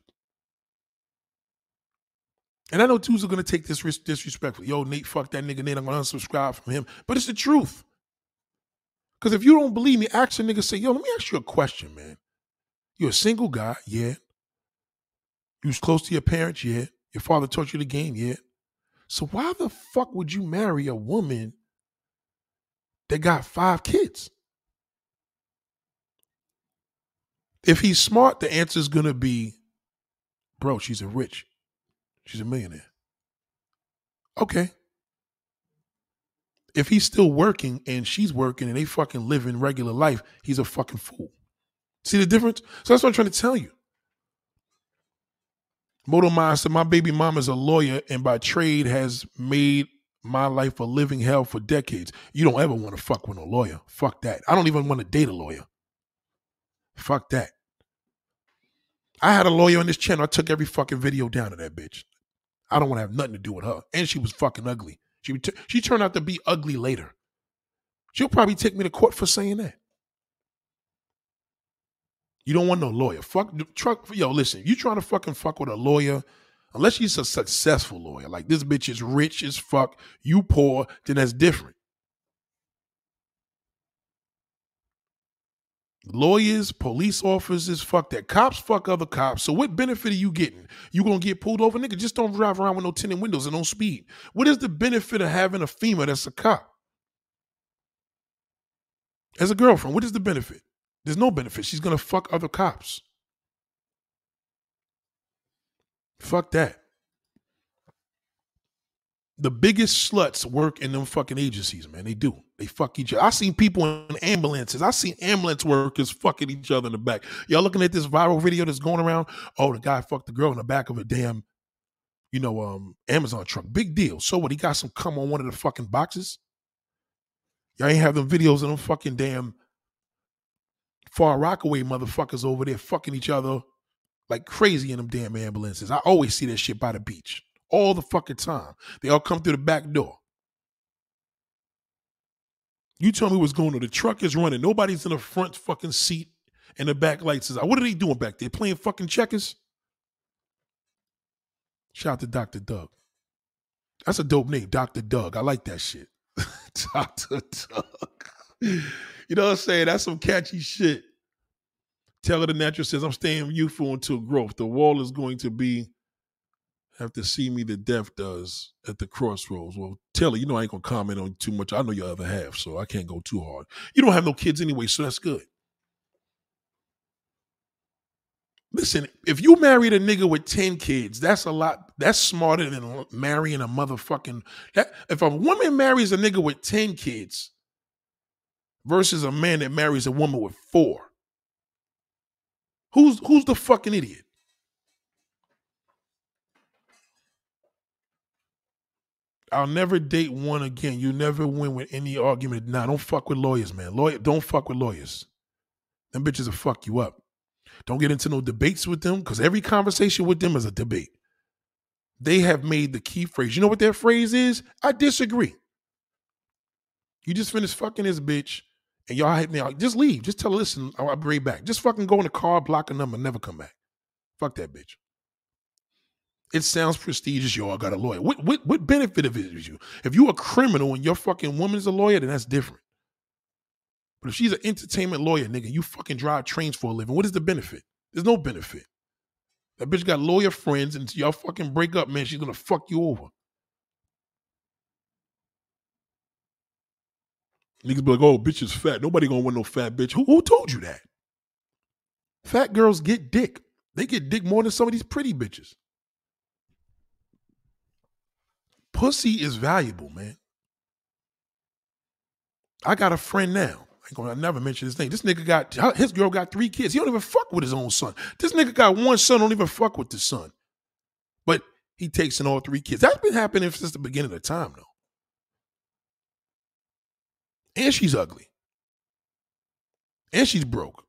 And I know dudes are gonna take this disrespectfully. Yo, Nate, fuck that nigga. Nate, I'm gonna unsubscribe from him. But it's the truth. Because if you don't believe me, ask a nigga, say, yo, let me ask you a question, man. You're a single guy, yeah. You was close to your parents, yeah. Your father taught you the game, yeah. So why the fuck would you marry a woman that got five kids? If he's smart, the answer is gonna be, bro, she's a rich. She's a millionaire. Okay. If he's still working and she's working and they fucking living regular life, he's a fucking fool. See the difference? So that's what I'm trying to tell you. Moto Mind said, My baby mom is a lawyer and by trade has made my life a living hell for decades. You don't ever want to fuck with a lawyer. Fuck that. I don't even want to date a lawyer. Fuck that. I had a lawyer on this channel. I took every fucking video down of that bitch. I don't want to have nothing to do with her. And she was fucking ugly. She, she turned out to be ugly later. She'll probably take me to court for saying that. You don't want no lawyer. Fuck the truck. Yo, listen. You trying to fucking fuck with a lawyer? Unless she's a successful lawyer, like this bitch is rich as fuck, you poor, then that's different. Lawyers, police officers, fuck that. Cops fuck other cops. So what benefit are you getting? You gonna get pulled over, nigga? Just don't drive around with no tinted windows and don't speed. What is the benefit of having a female that's a cop? As a girlfriend, what is the benefit? There's no benefit. She's gonna fuck other cops. Fuck that. The biggest sluts work in them fucking agencies, man. They do. They fuck each other. I seen people in ambulances. I seen ambulance workers fucking each other in the back. Y'all looking at this viral video that's going around? Oh, the guy fucked the girl in the back of a damn, you know, um, Amazon truck. Big deal. So what? He got some cum on one of the fucking boxes. Y'all ain't have them videos of them fucking damn Far Rockaway motherfuckers over there fucking each other like crazy in them damn ambulances. I always see that shit by the beach all the fucking time. They all come through the back door. You tell me what's going on. The truck is running. Nobody's in the front fucking seat and the back lights is out. What are they doing back there? Playing fucking checkers? Shout out to Dr. Doug. That's a dope name, Dr. Doug. I like that shit. Dr. Doug. You know what I'm saying? That's some catchy shit. Taylor the Natural says, I'm staying youthful until growth. The wall is going to be have to see me the death does at the crossroads. Well, Taylor, you know I ain't gonna comment on too much. I know your other half, so I can't go too hard. You don't have no kids anyway, so that's good. Listen, if you married a nigga with 10 kids, that's a lot. That's smarter than marrying a motherfucking. That, if a woman marries a nigga with 10 kids versus a man that marries a woman with four, who's who's the fucking idiot? I'll never date one again. You never win with any argument. Nah, don't fuck with lawyers, man. Lawyer, don't fuck with lawyers. Them bitches will fuck you up. Don't get into no debates with them because every conversation with them is a debate. They have made the key phrase. You know what their phrase is? I disagree. You just finished fucking this bitch and y'all hit me out. Just leave. Just tell her, listen, I'll be right back. Just fucking go in the car, block a number, never come back. Fuck that bitch. It sounds prestigious. y'all got a lawyer. What what what benefit of it is you? If you a criminal and your fucking woman's a lawyer, then that's different. But if she's an entertainment lawyer, nigga, you fucking drive trains for a living. What is the benefit? There's no benefit. That bitch got lawyer friends, and y'all fucking break up, man. She's gonna fuck you over. Niggas be like, oh, bitch is fat. Nobody gonna want no fat bitch. Who, who told you that? Fat girls get dick. They get dick more than some of these pretty bitches. Pussy is valuable, man. I got a friend now. I ain't gonna never mention his name. This nigga got his girl got three kids. He don't even fuck with his own son. This nigga got one son, don't even fuck with the son. But he takes in all three kids. That's been happening since the beginning of time, though. And she's ugly. And she's broke.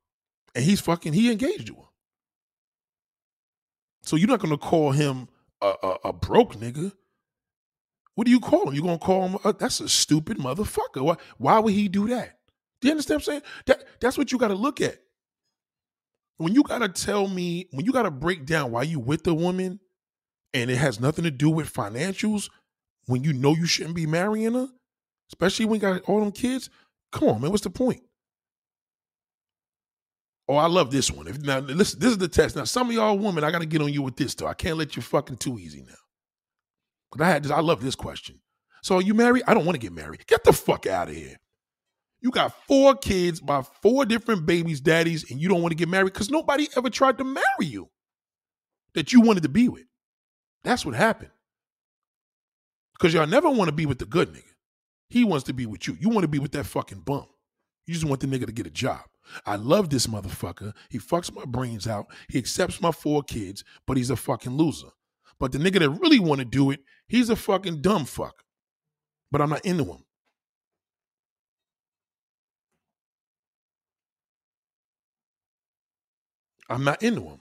And he's fucking, he engaged to her. So you're not gonna call him a, a, a broke nigga. What do you call him? You gonna call him? Uh, that's a stupid motherfucker. Why? Why would he do that? Do you understand what I'm saying? That that's what you got to look at. When you got to tell me, when you got to break down why you with the woman, and it has nothing to do with financials, when you know you shouldn't be marrying her, especially when you got all them kids. Come on, man. What's the point? Oh, I love this one. If, now, listen, this is the test. Now, some of y'all women, I got to get on you with this, though. I can't let you fucking too easy now. Because I had this, I love this question. So are you married? I don't want to get married. Get the fuck out of here. You got four kids by four different babies, daddies, and you don't want to get married because nobody ever tried to marry you that you wanted to be with. That's what happened. Because y'all never want to be with the good nigga. He wants to be with you. You want to be with that fucking bum. You just want the nigga to get a job. I love this motherfucker. He fucks my brains out. He accepts my four kids, but he's a fucking loser. But the nigga that really want to do it, he's a fucking dumb fuck. But I'm not into him. I'm not into him.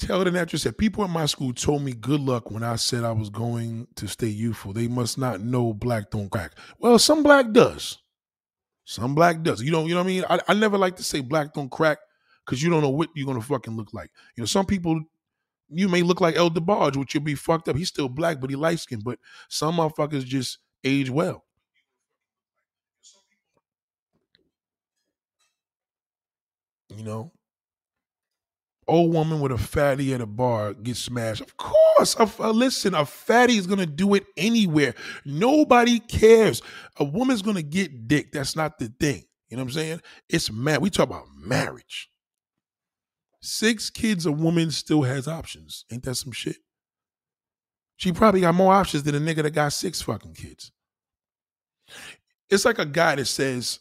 Taylor the Natural said people in my school told me good luck when I said I was going to stay youthful. They must not know black don't crack. Well, some black does. Some black does. You don't, you know what I mean? I, I never like to say black don't crack because you don't know what you're gonna fucking look like. You know, some people you may look like El DeBarge, which you'll be fucked up. He's still black, but he light skinned. But some motherfuckers just age well. You know, old woman with a fatty at a bar gets smashed. Of course, a, a, listen, a fatty is gonna do it anywhere. Nobody cares. A woman's gonna get dick. That's not the thing. You know what I'm saying? It's mad. We talk about marriage. Six kids, a woman still has options. Ain't that some shit? She probably got more options than a nigga that got six fucking kids. It's like a guy that says,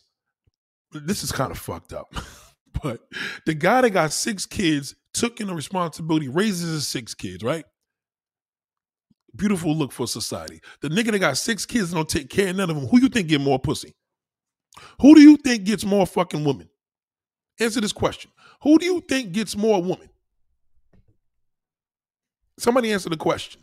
this is kind of fucked up. but the guy that got six kids took in the responsibility, raises his six kids, right? Beautiful look for society. The nigga that got six kids and don't take care of none of them, who you think get more pussy? Who do you think gets more fucking women? Answer this question. Who do you think gets more women? Somebody answer the question.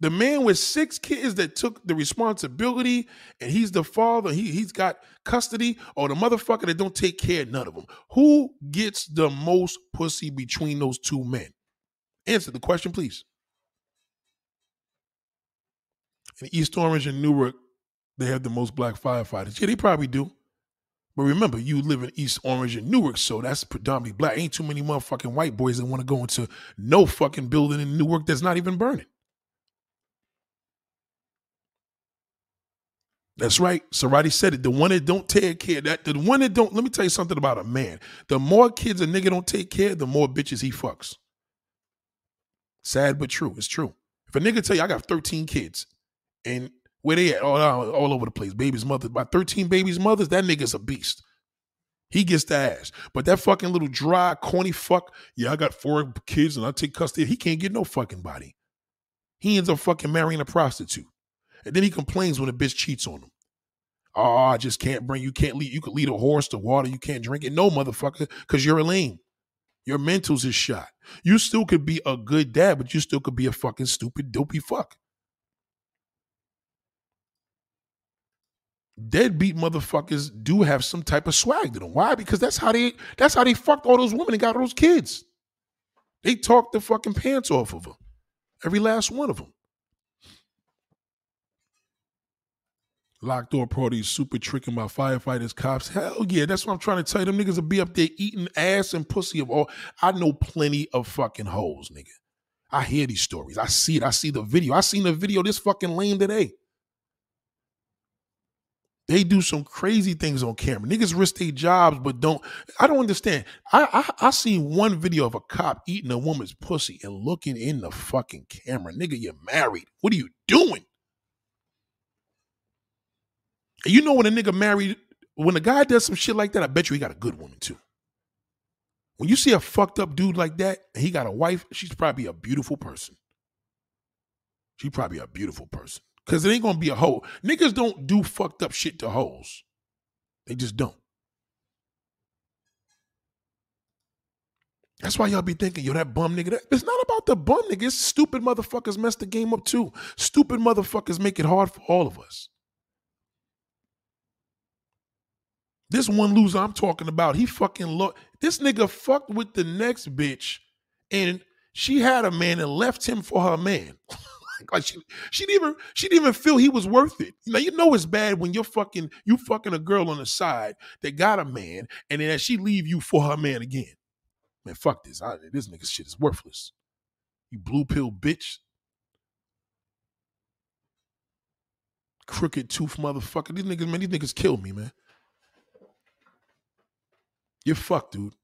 The man with six kids that took the responsibility and he's the father, he, he's got custody, or the motherfucker that don't take care of none of them. Who gets the most pussy between those two men? Answer the question, please. In East Orange and Newark, they have the most black firefighters. Yeah, they probably do. But remember, you live in East Orange and Newark, so that's predominantly black. Ain't too many motherfucking white boys that want to go into no fucking building in Newark that's not even burning. That's right. Somebody said it. The one that don't take care that the one that don't. Let me tell you something about a man. The more kids a nigga don't take care, the more bitches he fucks. Sad but true. It's true. If a nigga tell you I got 13 kids, and where they at? All, all over the place. Baby's mother, by 13 babies' mothers, that nigga's a beast. He gets the ass. But that fucking little dry, corny fuck, yeah, I got four kids and I take custody. He can't get no fucking body. He ends up fucking marrying a prostitute. And then he complains when a bitch cheats on him. Oh, I just can't bring you can't lead you could lead a horse to water, you can't drink it. No, motherfucker, because you're a lame. Your mentals is shot. You still could be a good dad, but you still could be a fucking stupid, dopey fuck. Deadbeat motherfuckers do have some type of swag to them. Why? Because that's how they that's how they fucked all those women and got all those kids. They talked the fucking pants off of them. Every last one of them. Locked door parties super tricking my firefighters, cops. Hell yeah, that's what I'm trying to tell you. Them niggas will be up there eating ass and pussy of all. I know plenty of fucking hoes, nigga. I hear these stories. I see it. I see the video. I seen the video this fucking lame today. They do some crazy things on camera. Niggas risk their jobs, but don't. I don't understand. I, I I seen one video of a cop eating a woman's pussy and looking in the fucking camera. Nigga, you're married. What are you doing? You know when a nigga married, when a guy does some shit like that, I bet you he got a good woman too. When you see a fucked up dude like that and he got a wife, she's probably a beautiful person. She's probably a beautiful person. Cause it ain't gonna be a hoe. Niggas don't do fucked up shit to hoes. They just don't. That's why y'all be thinking, yo, that bum nigga. That, it's not about the bum nigga. It's stupid motherfuckers mess the game up too. Stupid motherfuckers make it hard for all of us. This one loser I'm talking about, he fucking look. This nigga fucked with the next bitch, and she had a man and left him for her man. like she, she didn't even she didn't even feel he was worth it. You know, you know it's bad when you're fucking you fucking a girl on the side that got a man, and then she leave you for her man again. Man, fuck this. I, this nigga shit is worthless. You blue pill bitch. Crooked tooth motherfucker. These niggas, man, these niggas kill me, man. You're fucked, dude.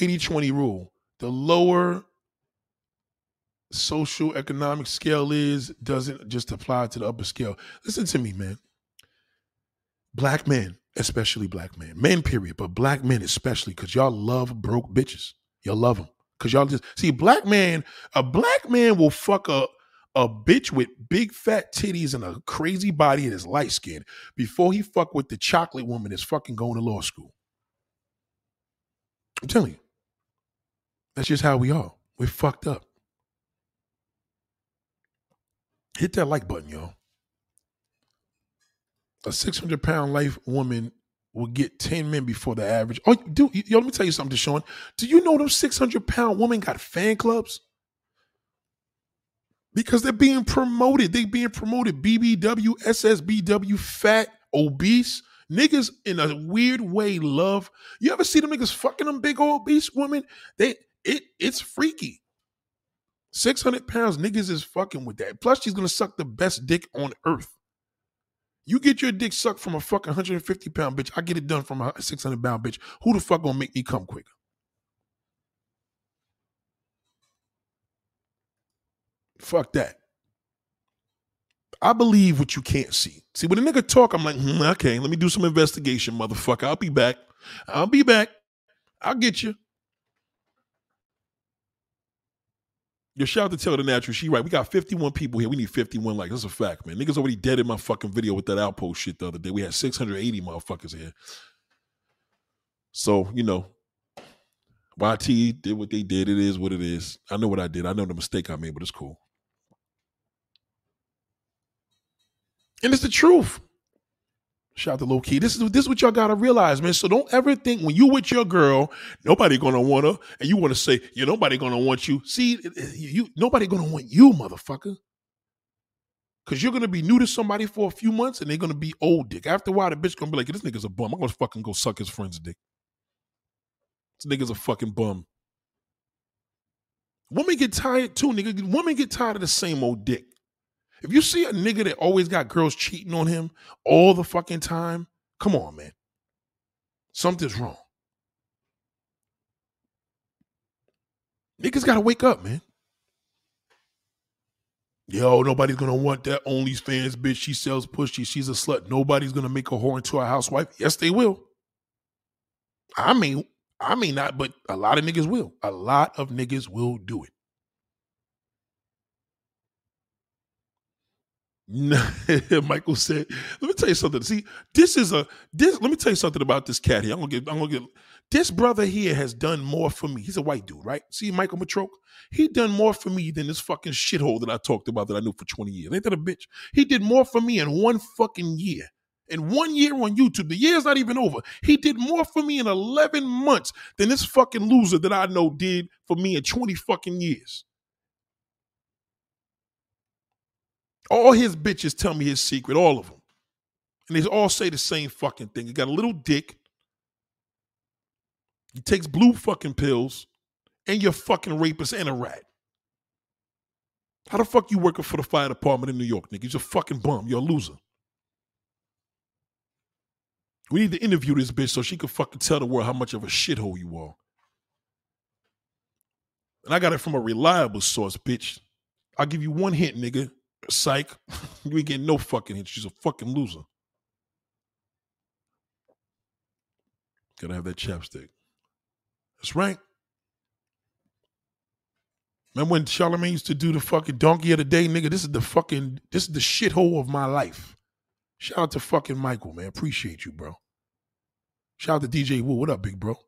80 20 rule. The lower social economic scale is doesn't just apply to the upper scale. Listen to me, man. Black men, especially black men, men, period, but black men especially, because y'all love broke bitches. Y'all love them. Because y'all just see, black man, a black man will fuck a, a bitch with big fat titties and a crazy body and is light skin before he fuck with the chocolate woman that's fucking going to law school. I'm telling you. That's just how we are. We're fucked up. Hit that like button, y'all. A 600 pound life woman will get 10 men before the average. Oh, do yo, let me tell you something, Deshaun. Do you know those 600 pound women got fan clubs? Because they're being promoted. They being promoted. BBW, SSBW, fat, obese, Niggas in a weird way love. You ever see them niggas fucking them big old beast women? They it it's freaky. 600 pounds niggas is fucking with that. Plus, she's gonna suck the best dick on earth. You get your dick sucked from a fucking 150 pound bitch. I get it done from a 600 pound bitch. Who the fuck gonna make me come quicker? Fuck that. I believe what you can't see. See, when a nigga talk, I'm like, hmm, okay, let me do some investigation, motherfucker. I'll be back. I'll be back. I'll get you. Your shout out to Taylor the Natural. She right. We got 51 people here. We need 51 likes. That's a fact, man. Niggas already dead in my fucking video with that outpost shit the other day. We had 680 motherfuckers here. So, you know, YT did what they did. It is what it is. I know what I did. I know the mistake I made, but it's cool. And it's the truth. Shout out to low key. This is this is what y'all gotta realize, man. So don't ever think when you with your girl, nobody gonna want her, and you want to say, yeah, nobody gonna want you. See, you nobody gonna want you, motherfucker. Cause you're gonna be new to somebody for a few months, and they're gonna be old dick. After a while, the bitch gonna be like, this nigga's a bum. I'm gonna fucking go suck his friend's dick. This nigga's a fucking bum. Women get tired too, nigga. Women get tired of the same old dick. If you see a nigga that always got girls cheating on him all the fucking time, come on, man. Something's wrong. Niggas gotta wake up, man. Yo, nobody's gonna want that OnlyFans bitch. She sells pussy. She's a slut. Nobody's gonna make a whore into a housewife. Yes, they will. I mean, I mean not, but a lot of niggas will. A lot of niggas will do it. Michael said, "Let me tell you something. See, this is a this. Let me tell you something about this cat here. I'm gonna get. I'm gonna get. This brother here has done more for me. He's a white dude, right? See, Michael Matroke. He done more for me than this fucking shithole that I talked about that I knew for 20 years. Ain't that a bitch? He did more for me in one fucking year. In one year on YouTube, the year's not even over. He did more for me in 11 months than this fucking loser that I know did for me in 20 fucking years. All his bitches tell me his secret, all of them. And they all say the same fucking thing. He got a little dick. He takes blue fucking pills, and you're fucking rapist and a rat. How the fuck you working for the fire department in New York, nigga? You're a fucking bum. You're a loser. We need to interview this bitch so she can fucking tell the world how much of a shithole you are. And I got it from a reliable source, bitch. I'll give you one hint, nigga. Psych. you ain't getting no fucking hits. She's a fucking loser. Gotta have that chapstick. That's right. Remember when Charlamagne used to do the fucking donkey of the day, nigga? This is the fucking, this is the shithole of my life. Shout out to fucking Michael, man. Appreciate you, bro. Shout out to DJ Wu. What up, big bro?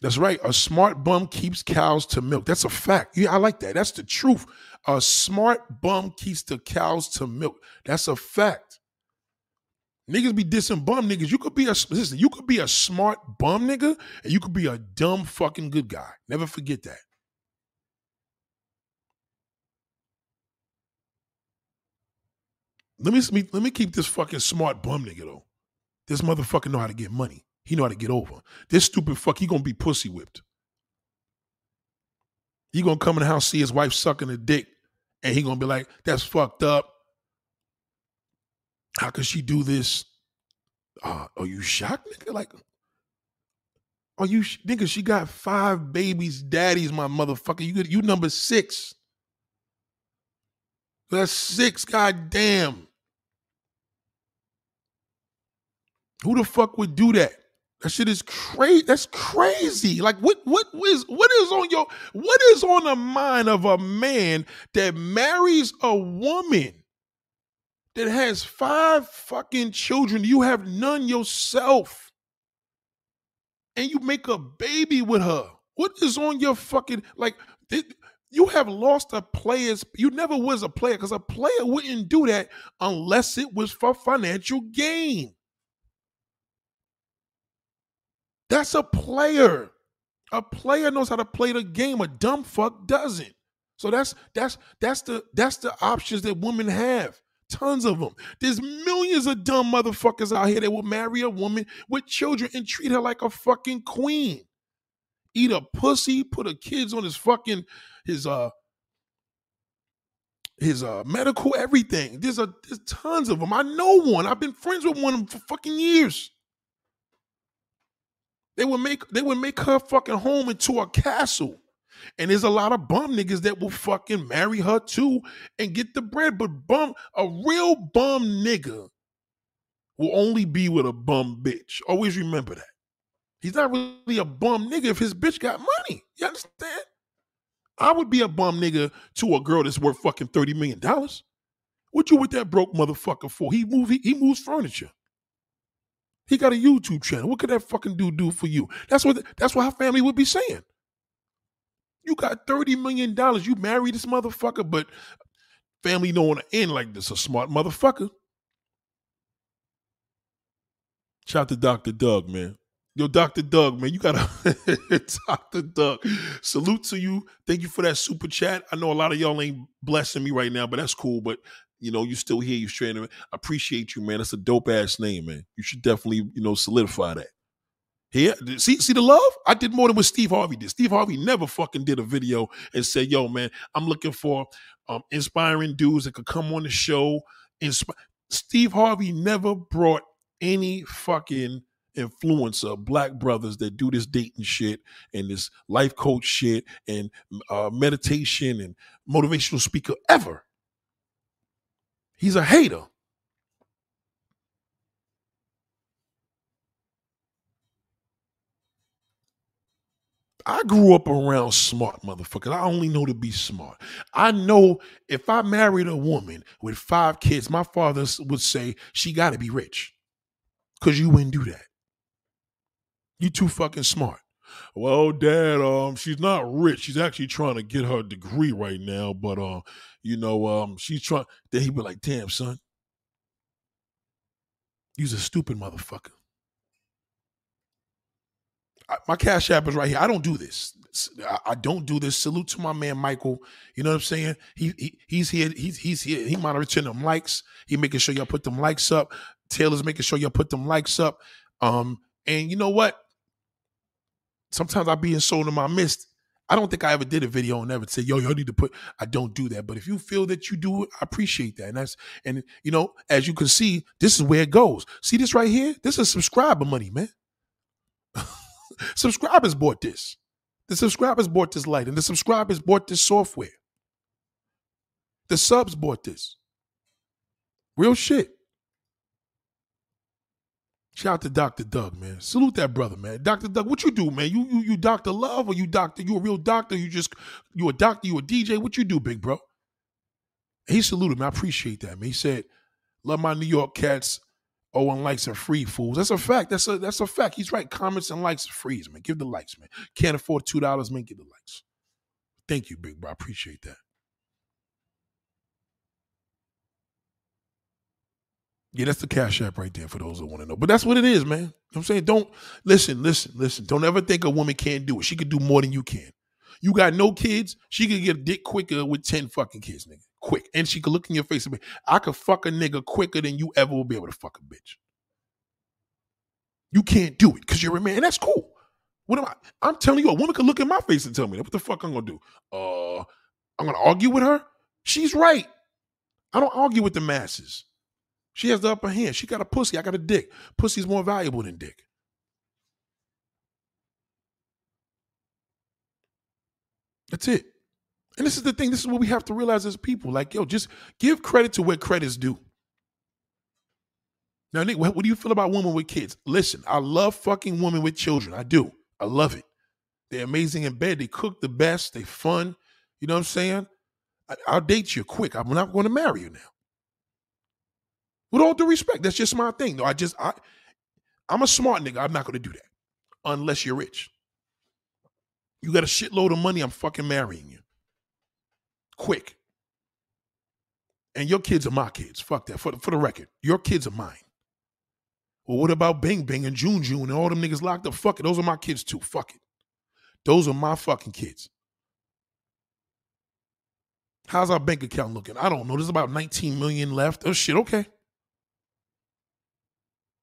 That's right. A smart bum keeps cows to milk. That's a fact. Yeah, I like that. That's the truth. A smart bum keeps the cows to milk. That's a fact. Niggas be dissing bum niggas. You could be a listen, you could be a smart bum nigga and you could be a dumb fucking good guy. Never forget that. Let me let me keep this fucking smart bum nigga though. This motherfucker know how to get money. He know how to get over. This stupid fuck, he gonna be pussy whipped. He gonna come in the house, see his wife sucking a dick, and he gonna be like, that's fucked up. How could she do this? Uh, are you shocked, nigga? Like, are you nigga? She got five babies, daddies, my motherfucker. You you number six. That's six. God damn. Who the fuck would do that? That shit is crazy. That's crazy. Like what what is what is on your what is on the mind of a man that marries a woman that has five fucking children? You have none yourself. And you make a baby with her. What is on your fucking like it, you have lost a player's you never was a player because a player wouldn't do that unless it was for financial gain. That's a player. A player knows how to play the game. A dumb fuck doesn't. So that's that's that's the that's the options that women have. Tons of them. There's millions of dumb motherfuckers out here that will marry a woman with children and treat her like a fucking queen. Eat a pussy, put her kids on his fucking his uh his uh medical everything. There's a there's tons of them. I know one. I've been friends with one for fucking years. They would make they would make her fucking home into a castle. And there's a lot of bum niggas that will fucking marry her too and get the bread. But bum, a real bum nigga will only be with a bum bitch. Always remember that. He's not really a bum nigga if his bitch got money. You understand? I would be a bum nigga to a girl that's worth fucking $30 million. What you with that broke motherfucker for? He move he, he moves furniture. He got a YouTube channel. What could that fucking dude do for you? That's what that's what her family would be saying. You got $30 million. You marry this motherfucker, but family don't want to end like this. A smart motherfucker. Shout out to Dr. Doug, man. Yo, Dr. Doug, man, you gotta Dr. Doug. Salute to you. Thank you for that super chat. I know a lot of y'all ain't blessing me right now, but that's cool. But you know, you still here, you straight. I appreciate you, man. That's a dope ass name, man. You should definitely, you know, solidify that. Here, see, see the love? I did more than what Steve Harvey did. Steve Harvey never fucking did a video and said, "Yo, man, I'm looking for um, inspiring dudes that could come on the show." Insp- Steve Harvey never brought any fucking influencer black brothers that do this dating shit and this life coach shit and uh, meditation and motivational speaker ever. He's a hater. I grew up around smart motherfuckers. I only know to be smart. I know if I married a woman with five kids, my father would say she got to be rich because you wouldn't do that. You too fucking smart. Well, Dad, um, she's not rich. She's actually trying to get her degree right now, but uh, you know, um, she's trying. Then he'd be like, "Damn, son, you's a stupid motherfucker." I, my cash app is right here. I don't do this. I, I, don't do this. Salute to my man Michael. You know what I'm saying? He, he he's here. He's he's here. He monitoring them likes. He making sure y'all put them likes up. Taylor's making sure y'all put them likes up. Um, and you know what? Sometimes I be in soul in my midst. I don't think I ever did a video and ever say, yo, y'all need to put, I don't do that. But if you feel that you do it, I appreciate that. And that's, and you know, as you can see, this is where it goes. See this right here? This is subscriber money, man. subscribers bought this. The subscribers bought this light and the subscribers bought this software. The subs bought this. Real shit. Shout out to Dr. Doug, man. Salute that brother, man. Dr. Doug, what you do, man? You you you Dr. Love or you doctor? You a real doctor? You just you a doctor, you a DJ? What you do, big bro? he saluted me. I appreciate that, man. He said, Love my New York cats. Oh, and likes are free, fools. That's a fact. That's a that's a fact. He's right. Comments and likes are free, man. Give the likes, man. Can't afford two dollars, man. Give the likes. Thank you, big bro. I appreciate that. Yeah, that's the cash app right there for those that want to know. But that's what it is, man. You know what I'm saying? Don't listen, listen, listen. Don't ever think a woman can't do it. She could do more than you can. You got no kids, she could get a dick quicker with 10 fucking kids, nigga. Quick. And she could look in your face and be, I could fuck a nigga quicker than you ever will be able to fuck a bitch. You can't do it because you're a man. And that's cool. What am I? I'm telling you, a woman could look in my face and tell me, what the fuck I'm gonna do? Uh, I'm gonna argue with her? She's right. I don't argue with the masses. She has the upper hand. She got a pussy. I got a dick. Pussy's more valuable than dick. That's it. And this is the thing. This is what we have to realize as people. Like, yo, just give credit to where credit's due. Now, Nick, what do you feel about women with kids? Listen, I love fucking women with children. I do. I love it. They're amazing in bed. They cook the best. They fun. You know what I'm saying? I, will date you quick. I'm not going to marry you now. With all due respect, that's just my thing. No, I just I I'm a smart nigga. I'm not gonna do that. Unless you're rich. You got a shitload of money, I'm fucking marrying you. Quick. And your kids are my kids. Fuck that. For, for the record, your kids are mine. Well, what about Bing Bing and June June and all them niggas locked up? Fuck it. Those are my kids too. Fuck it. Those are my fucking kids. How's our bank account looking? I don't know. There's about 19 million left. Oh shit, okay.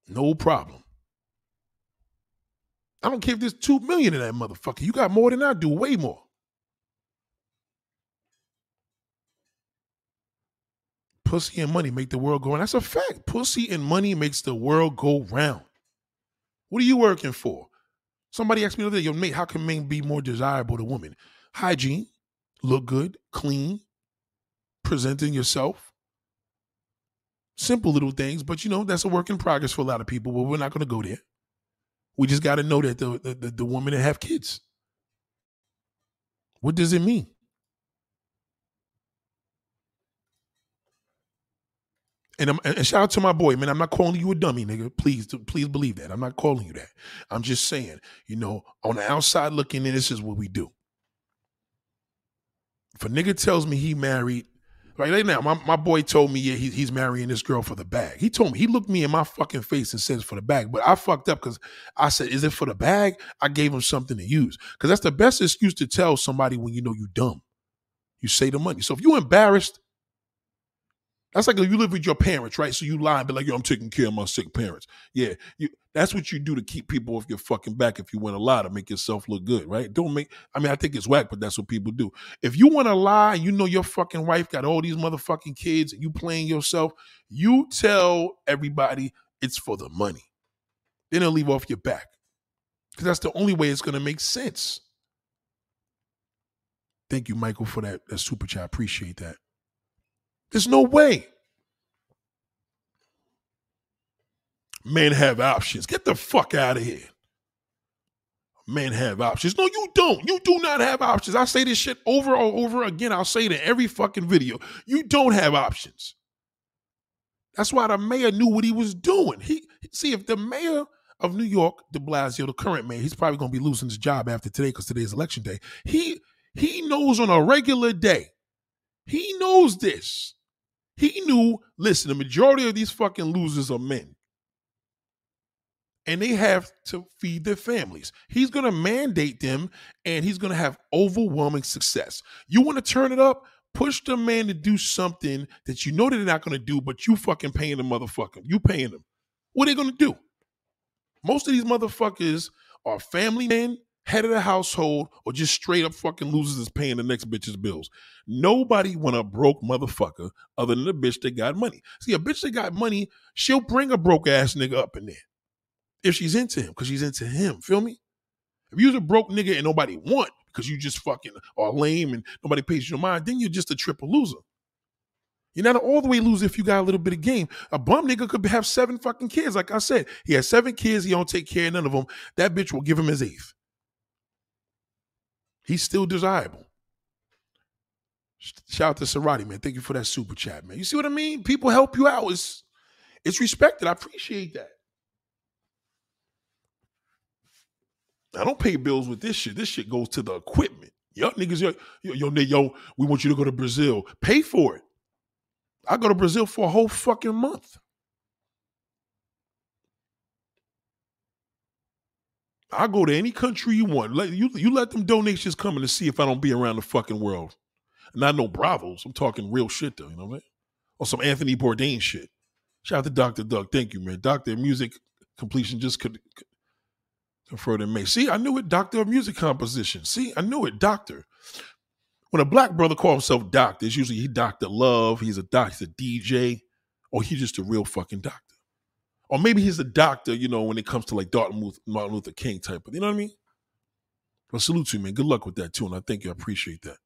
No problem. I don't care if there's two million in that motherfucker. You got more than I do, way more. Pussy and money make the world go round. That's a fact. Pussy and money makes the world go round. What are you working for? Somebody asked me the other day, yo, mate, how can men be more desirable to women? Hygiene, look good, clean, presenting yourself. Simple little things, but you know, that's a work in progress for a lot of people, but we're not going to go there. We just got to know that the, the, the women that have kids. What does it mean? And, I'm, and shout out to my boy, man. I'm not calling you a dummy, nigga. Please, please believe that. I'm not calling you that. I'm just saying, you know, on the outside looking in, this is what we do. If a nigga tells me he married, right now, my, my boy told me, yeah, he, he's marrying this girl for the bag. He told me, he looked me in my fucking face and says for the bag. But I fucked up because I said, is it for the bag? I gave him something to use. Because that's the best excuse to tell somebody when you know you dumb. You say the money. So if you're embarrassed, that's like you live with your parents, right? So you lie and be like, yo, I'm taking care of my sick parents. Yeah, you, that's what you do to keep people off your fucking back if you want to lie to make yourself look good, right? Don't make, I mean, I think it's whack, but that's what people do. If you want to lie, you know your fucking wife got all these motherfucking kids and you playing yourself, you tell everybody it's for the money. Then they'll leave off your back. Because that's the only way it's going to make sense. Thank you, Michael, for that, that super chat. Appreciate that. There's no way. Men have options. Get the fuck out of here. Men have options. No, you don't. You do not have options. I say this shit over and over again. I'll say it in every fucking video. You don't have options. That's why the mayor knew what he was doing. He see if the mayor of New York, De Blasio, the current mayor, he's probably gonna be losing his job after today because today's election day. He he knows on a regular day. He knows this. He knew, listen, the majority of these fucking losers are men. And they have to feed their families. He's going to mandate them and he's going to have overwhelming success. You want to turn it up? Push the man to do something that you know they're not going to do, but you fucking paying the motherfucker. You paying them. What are they going to do? Most of these motherfuckers are family men head of the household, or just straight up fucking loses is paying the next bitch's bills. Nobody want a broke motherfucker other than a bitch that got money. See, a bitch that got money, she'll bring a broke ass nigga up in there if she's into him, because she's into him. Feel me? If you're a broke nigga and nobody want because you just fucking are lame and nobody pays your mind, then you're just a triple loser. You're not all the way loser if you got a little bit of game. A bum nigga could have seven fucking kids. Like I said, he has seven kids. He don't take care of none of them. That bitch will give him his eighth. He's still desirable. Shout out to Sarati, man. Thank you for that super chat, man. You see what I mean? People help you out. It's it's respected. I appreciate that. I don't pay bills with this shit. This shit goes to the equipment. Yo, niggas, yo, yo, yo, yo, we want you to go to Brazil. Pay for it. I go to Brazil for a whole fucking month. I go to any country you want. Let you you let them donations come in to see if I don't be around the fucking world. Not no bravos. I'm talking real shit though. You know what I mean? Or some Anthony Bourdain shit. Shout out to Dr. Doug. Thank you, man. Doctor Music Completion just could conferred in May. See, I knew it. Doctor of Music Composition. See, I knew it. Doctor. When a black brother calls himself doctor, it's usually he Doctor Love. He's a doctor, he's a DJ, or he's just a real fucking doctor or maybe he's a doctor, you know, when it comes to like Martin Luther King type of, you know what I mean? But salute to you, man. Good luck with that too, and I thank you. I appreciate that.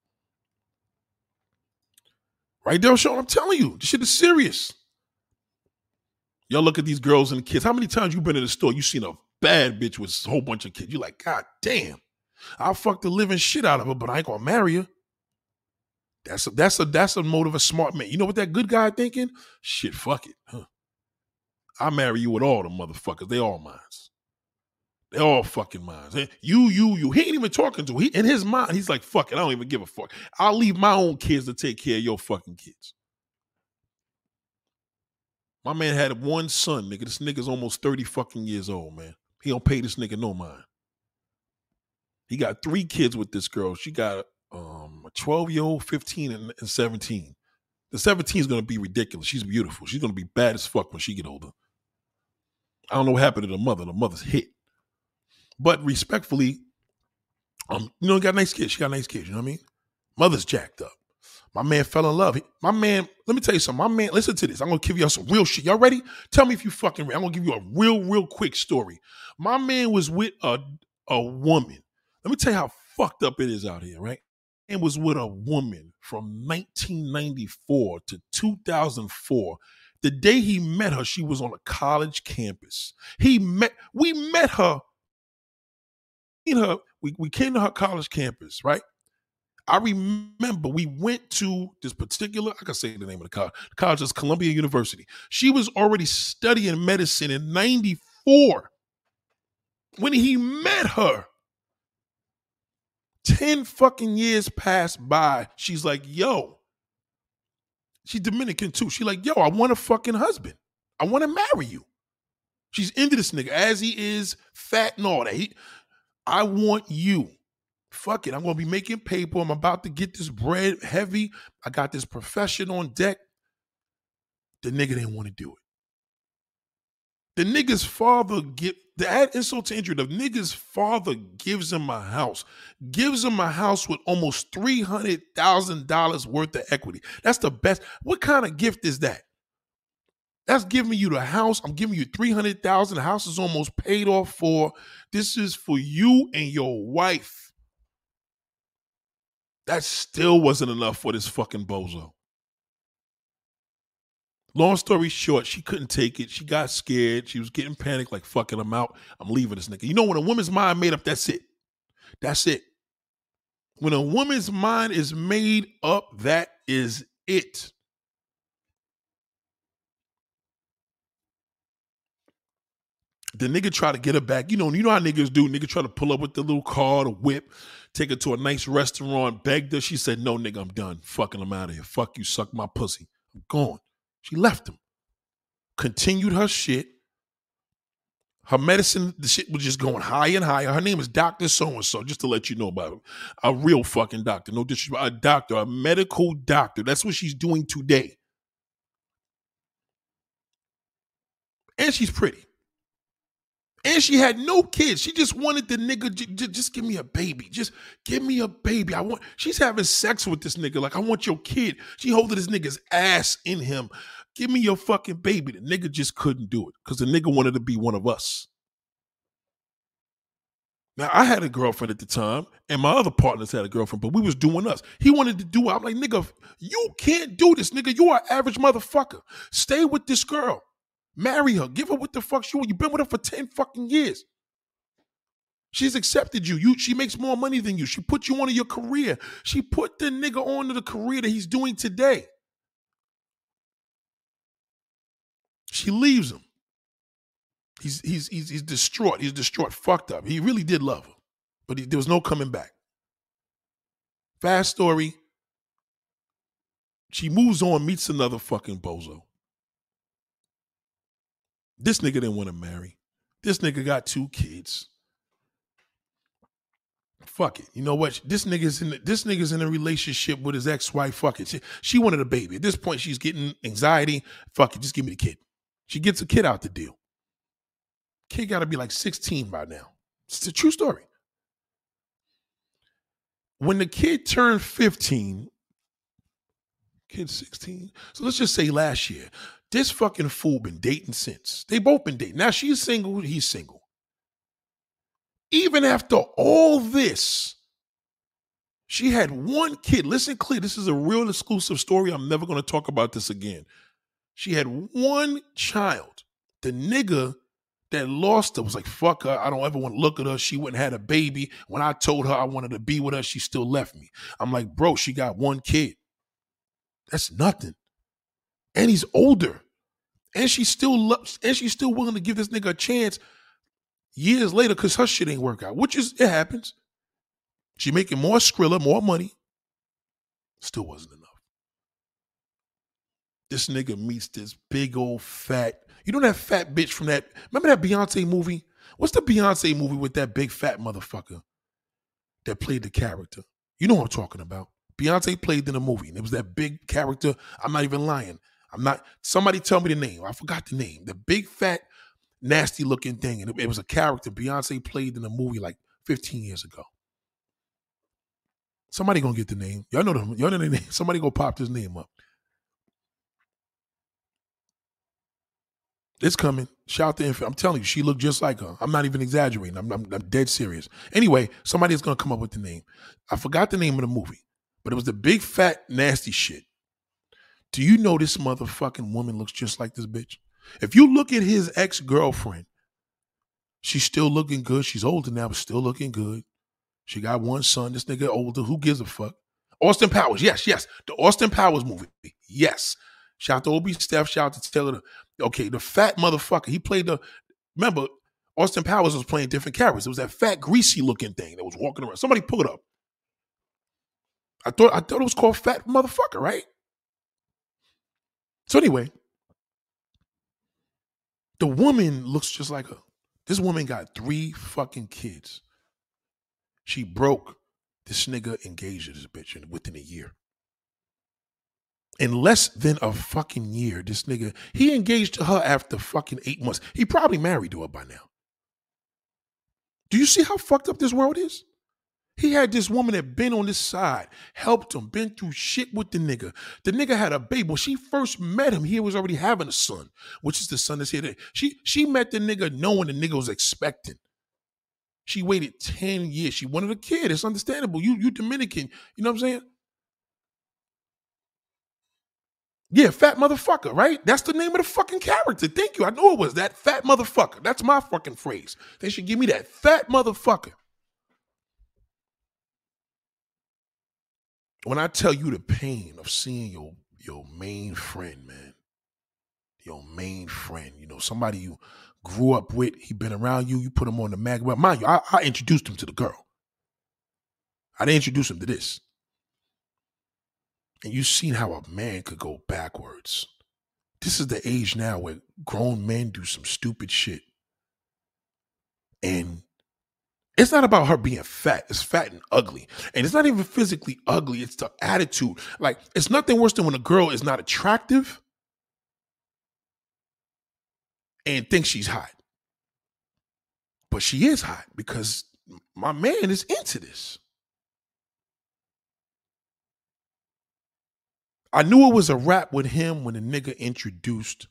Right there, Sean. I'm telling you, this shit is serious. Y'all look at these girls and the kids. How many times you been in the store? You seen a bad bitch with a whole bunch of kids. You're like, God damn, I'll fuck the living shit out of her, but I ain't gonna marry her. That's a that's a that's a motive of a smart man. You know what that good guy thinking? Shit, fuck it. Huh. I marry you with all the motherfuckers. They all mine. They all fucking mines. You, you, you. He ain't even talking to. He in his mind, he's like, fuck it. I don't even give a fuck. I'll leave my own kids to take care of your fucking kids. My man had one son, nigga. This nigga's almost 30 fucking years old, man. He don't pay this nigga no mind. He got three kids with this girl. She got um, a 12 year old, 15, and, and 17. The 17 is gonna be ridiculous. She's beautiful. She's gonna be bad as fuck when she get older. I don't know what happened to the mother. The mother's hit. But respectfully, um, you know, got nice kids. She got nice kids. You know what I mean? Mother's jacked up. My man fell in love. My man, let me tell you something. My man, listen to this. I'm gonna give y'all some real shit. Y'all ready? Tell me if you fucking ready. I'm gonna give you a real, real quick story. My man was with a a woman. Let me tell you how fucked up it is out here, right? And was with a woman from 1994 to 2004. The day he met her, she was on a college campus. He met, we met her. In her, we, we came to her college campus, right? I remember we went to this particular, I can say the name of the college. The college is Columbia University. She was already studying medicine in 94 when he met her. 10 fucking years passed by. She's like, yo, she's Dominican too. She's like, yo, I want a fucking husband. I want to marry you. She's into this nigga as he is fat and all that. He, I want you fuck it. I'm gonna be making paper. I'm about to get this bread heavy. I got this profession on deck. The nigga didn't want to do it. The nigga's father get the add insult to injury. The nigga's father gives him a house, gives him a house with almost three hundred thousand dollars worth of equity. That's the best. What kind of gift is that? That's giving you the house. I'm giving you 300,000. The house is almost paid off for. This is for you and your wife. That still wasn't enough for this fucking bozo. Long story short, she couldn't take it. She got scared. She was getting panicked, like fucking I'm out. I'm leaving this nigga. You know, when a woman's mind made up, that's it. That's it. When a woman's mind is made up, that is it. The nigga try to get her back. You know, you know how niggas do. Nigga try to pull up with the little car, the whip, take her to a nice restaurant, begged her. She said, No, nigga, I'm done. Fucking I'm out of here. Fuck you, suck my pussy. I'm gone. She left him. Continued her shit. Her medicine, the shit was just going higher and higher. Her name is Dr. So and so, just to let you know about it. A real fucking doctor. No disrespect. A doctor, a medical doctor. That's what she's doing today. And she's pretty. And she had no kids. She just wanted the nigga, j- j- just give me a baby. Just give me a baby. I want, she's having sex with this nigga. Like, I want your kid. She holding this nigga's ass in him. Give me your fucking baby. The nigga just couldn't do it because the nigga wanted to be one of us. Now, I had a girlfriend at the time, and my other partners had a girlfriend, but we was doing us. He wanted to do it. I'm like, nigga, you can't do this, nigga. You are average motherfucker. Stay with this girl. Marry her. Give her what the fuck she want. You've been with her for 10 fucking years. She's accepted you. You she makes more money than you. She put you on your career. She put the nigga on to the career that he's doing today. She leaves him. He's he's he's, he's distraught. He's distraught, fucked up. He really did love her, but he, there was no coming back. Fast story. She moves on, meets another fucking bozo. This nigga didn't want to marry. This nigga got two kids. Fuck it. You know what? This nigga's in this nigga's in a relationship with his ex-wife. Fuck it. She, she wanted a baby. At this point, she's getting anxiety. Fuck it. Just give me the kid. She gets a kid out the deal. Kid got to be like 16 by now. It's a true story. When the kid turned 15, kid 16. So let's just say last year, this fucking fool been dating since. They both been dating. Now she's single, he's single. Even after all this, she had one kid. Listen clear, this is a real exclusive story. I'm never going to talk about this again. She had one child. The nigga that lost her was like, fuck her. I don't ever want to look at her. She wouldn't had a baby. When I told her I wanted to be with her, she still left me. I'm like, bro, she got one kid. That's nothing and he's older, and she's still loves, and she's still willing to give this nigga a chance years later because her shit ain't work out. Which is it happens. She making more Skrilla, more money. Still wasn't enough. This nigga meets this big old fat. You know that fat bitch from that? Remember that Beyonce movie? What's the Beyonce movie with that big fat motherfucker that played the character? You know what I'm talking about. Beyonce played in a movie, and it was that big character. I'm not even lying. I'm not. Somebody tell me the name. I forgot the name. The big fat, nasty looking thing, and it, it was a character Beyonce played in a movie like 15 years ago. Somebody gonna get the name. Y'all know them. Y'all know the name. Somebody go pop this name up. It's coming. Shout to Infant. I'm telling you, she looked just like her. I'm not even exaggerating. I'm, I'm, I'm dead serious. Anyway, somebody's gonna come up with the name. I forgot the name of the movie, but it was the big fat nasty shit. Do you know this motherfucking woman looks just like this bitch? If you look at his ex girlfriend, she's still looking good. She's older now, but still looking good. She got one son. This nigga older. Who gives a fuck? Austin Powers. Yes, yes. The Austin Powers movie. Yes. Shout out to Obie Steph. Shout out to Taylor. Okay, the fat motherfucker. He played the. Remember, Austin Powers was playing different characters. It was that fat, greasy looking thing that was walking around. Somebody pull it up. I thought I thought it was called Fat Motherfucker, right? So anyway, the woman looks just like her. This woman got three fucking kids. She broke. This nigga engaged this bitch in, within a year. In less than a fucking year, this nigga, he engaged to her after fucking eight months. He probably married to her by now. Do you see how fucked up this world is? He had this woman that been on this side, helped him, been through shit with the nigga. The nigga had a baby. When she first met him, he was already having a son, which is the son that's here today. She she met the nigga knowing the nigga was expecting. She waited 10 years. She wanted a kid. It's understandable. You you Dominican. You know what I'm saying? Yeah, fat motherfucker, right? That's the name of the fucking character. Thank you. I know it was that fat motherfucker. That's my fucking phrase. They should give me that fat motherfucker. When I tell you the pain of seeing your your main friend, man, your main friend, you know, somebody you grew up with, he been around you, you put him on the mag. Well, mind you, I, I introduced him to the girl. I didn't introduce him to this. And you've seen how a man could go backwards. This is the age now where grown men do some stupid shit. And it's not about her being fat. It's fat and ugly. And it's not even physically ugly. It's the attitude. Like, it's nothing worse than when a girl is not attractive and thinks she's hot. But she is hot because my man is into this. I knew it was a rap with him when the nigga introduced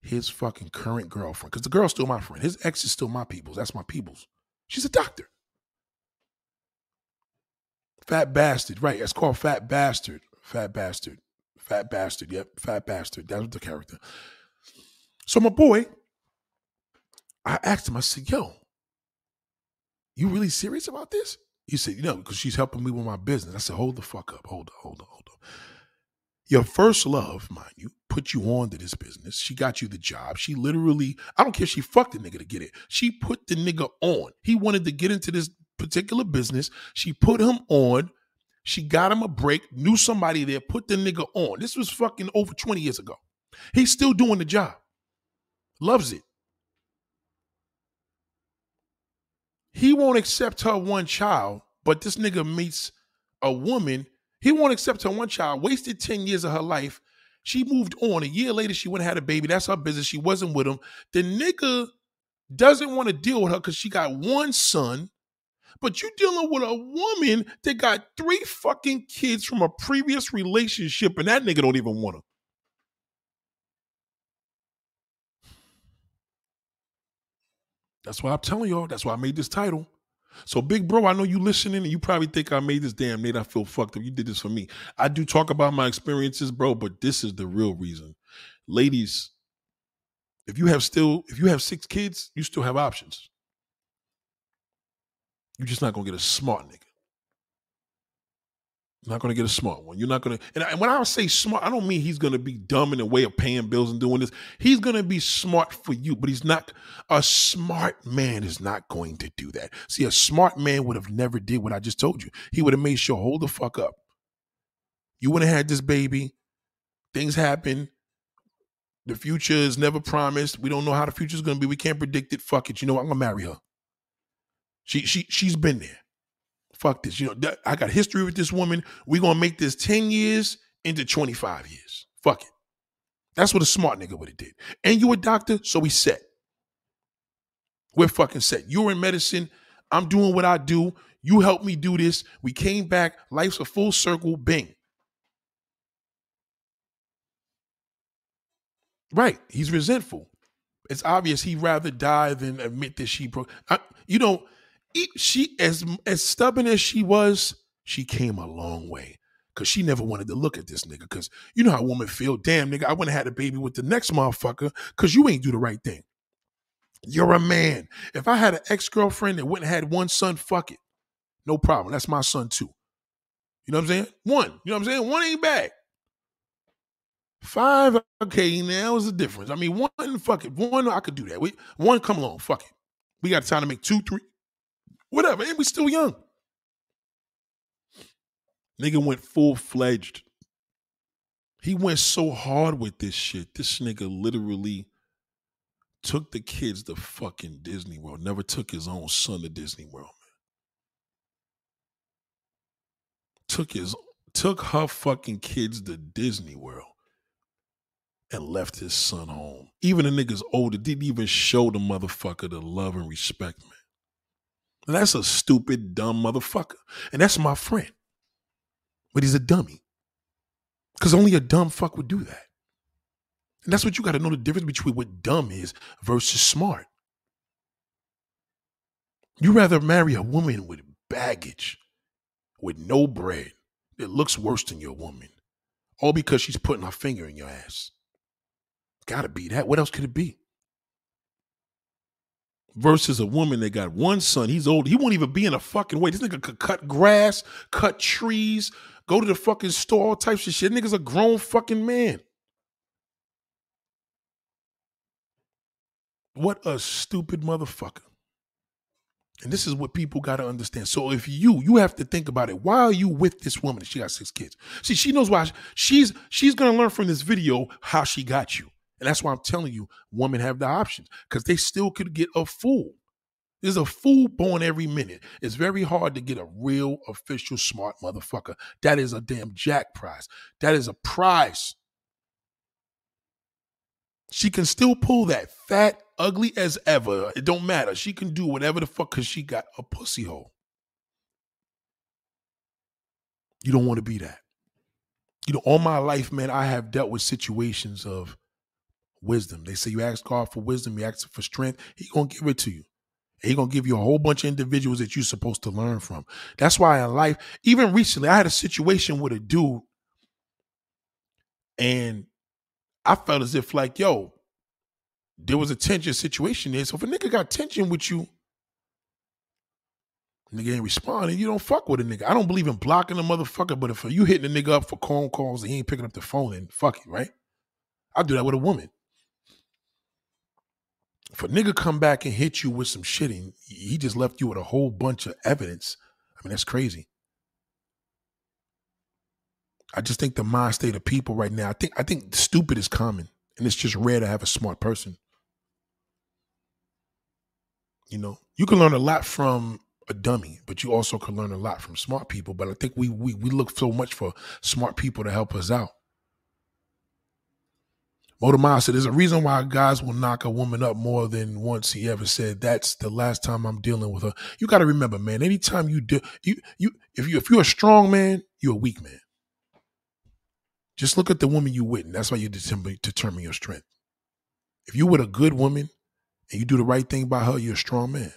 his fucking current girlfriend. Because the girl's still my friend. His ex is still my people's. That's my people's. She's a doctor. Fat bastard. Right. It's called Fat Bastard. Fat Bastard. Fat Bastard. Yep. Fat Bastard. That was the character. So my boy, I asked him, I said, yo, you really serious about this? He said, you know, because she's helping me with my business. I said, hold the fuck up. Hold on, hold on, hold on. Your first love, mind you, put you on to this business. She got you the job. She literally, I don't care she fucked the nigga to get it. She put the nigga on. He wanted to get into this particular business. She put him on. She got him a break, knew somebody there, put the nigga on. This was fucking over 20 years ago. He's still doing the job. Loves it. He won't accept her one child, but this nigga meets a woman. He won't accept her one child, wasted 10 years of her life. She moved on. A year later, she went and had a baby. That's her business. She wasn't with him. The nigga doesn't want to deal with her because she got one son, but you dealing with a woman that got three fucking kids from a previous relationship, and that nigga don't even want her. That's why I'm telling y'all. That's why I made this title. So, big bro, I know you listening and you probably think I made this damn Nate. I feel fucked up. You did this for me. I do talk about my experiences, bro, but this is the real reason. Ladies, if you have still, if you have six kids, you still have options. You're just not gonna get a smart nigga. Not going to get a smart one. You're not going to, and when I say smart, I don't mean he's going to be dumb in the way of paying bills and doing this. He's going to be smart for you, but he's not, a smart man is not going to do that. See, a smart man would have never did what I just told you. He would have made sure, hold the fuck up. You wouldn't have had this baby. Things happen. The future is never promised. We don't know how the future is going to be. We can't predict it. Fuck it. You know what? I'm going to marry her. She, she, she's been there fuck this. You know, I got history with this woman. We're gonna make this 10 years into 25 years. Fuck it. That's what a smart nigga would have did. And you a doctor, so we set. We're fucking set. You're in medicine. I'm doing what I do. You helped me do this. We came back. Life's a full circle. Bing. Right. He's resentful. It's obvious he'd rather die than admit that she broke. I, you know, she as as stubborn as she was, she came a long way. Cause she never wanted to look at this nigga. Cause you know how women feel. Damn, nigga, I wouldn't have had a baby with the next motherfucker. Cause you ain't do the right thing. You're a man. If I had an ex girlfriend that wouldn't had one son, fuck it. No problem. That's my son too. You know what I'm saying? One. You know what I'm saying? One ain't bad. Five, okay, now is the difference. I mean, one, fuck it. One, I could do that. We, one, come along, fuck it. We got time to make two, three, whatever. And we still young. Nigga went full fledged. He went so hard with this shit. This nigga literally took the kids to fucking Disney World. Never took his own son to Disney World, man. Took his took her fucking kids to Disney World and left his son home. Even the niggas older didn't even show the motherfucker the love and respect, man. That's a stupid, dumb motherfucker. And that's my friend. But he's a dummy. Because only a dumb fuck would do that. And that's what you got to know the difference between what dumb is versus smart. You rather marry a woman with baggage, with no bread, that looks worse than your woman, all because she's putting her finger in your ass. Gotta be that. What else could it be? Versus a woman that got one son. He's old. He won't even be in a fucking way. This nigga could cut grass, cut trees, go to the fucking store, all types of shit. Nigga's a grown fucking man. What a stupid motherfucker. And this is what people got to understand. So if you you have to think about it. Why are you with this woman? She got six kids. See, she knows why she's she's gonna learn from this video how she got you. And that's why I'm telling you, women have the options because they still could get a fool. There's a fool born every minute. It's very hard to get a real, official, smart motherfucker. That is a damn jack prize. That is a prize. She can still pull that fat, ugly as ever. It don't matter. She can do whatever the fuck because she got a pussy hole. You don't want to be that. You know, all my life, man, I have dealt with situations of wisdom. They say you ask God for wisdom, you ask for strength, He gonna give it to you. He gonna give you a whole bunch of individuals that you're supposed to learn from. That's why in life, even recently, I had a situation with a dude, and I felt as if like, yo, there was a tension situation there. So if a nigga got tension with you, nigga ain't responding, you don't fuck with a nigga. I don't believe in blocking a motherfucker, but if you hitting a nigga up for phone calls and he ain't picking up the phone, then fuck it, right? I do that with a woman. If a nigga come back and hit you with some shit and he just left you with a whole bunch of evidence, I mean, that's crazy. I just think the mind state of people right now, I think I think stupid is common. And it's just rare to have a smart person. You know, you can learn a lot from a dummy, but you also can learn a lot from smart people. But I think we we we look so much for smart people to help us out. Motor said, There's a reason why guys will knock a woman up more than once he ever said, That's the last time I'm dealing with her. You got to remember, man, anytime you do, you, you, if, you, if you're a strong man, you're a weak man. Just look at the woman you with, and that's why you determine, determine your strength. If you with a good woman and you do the right thing by her, you're a strong man.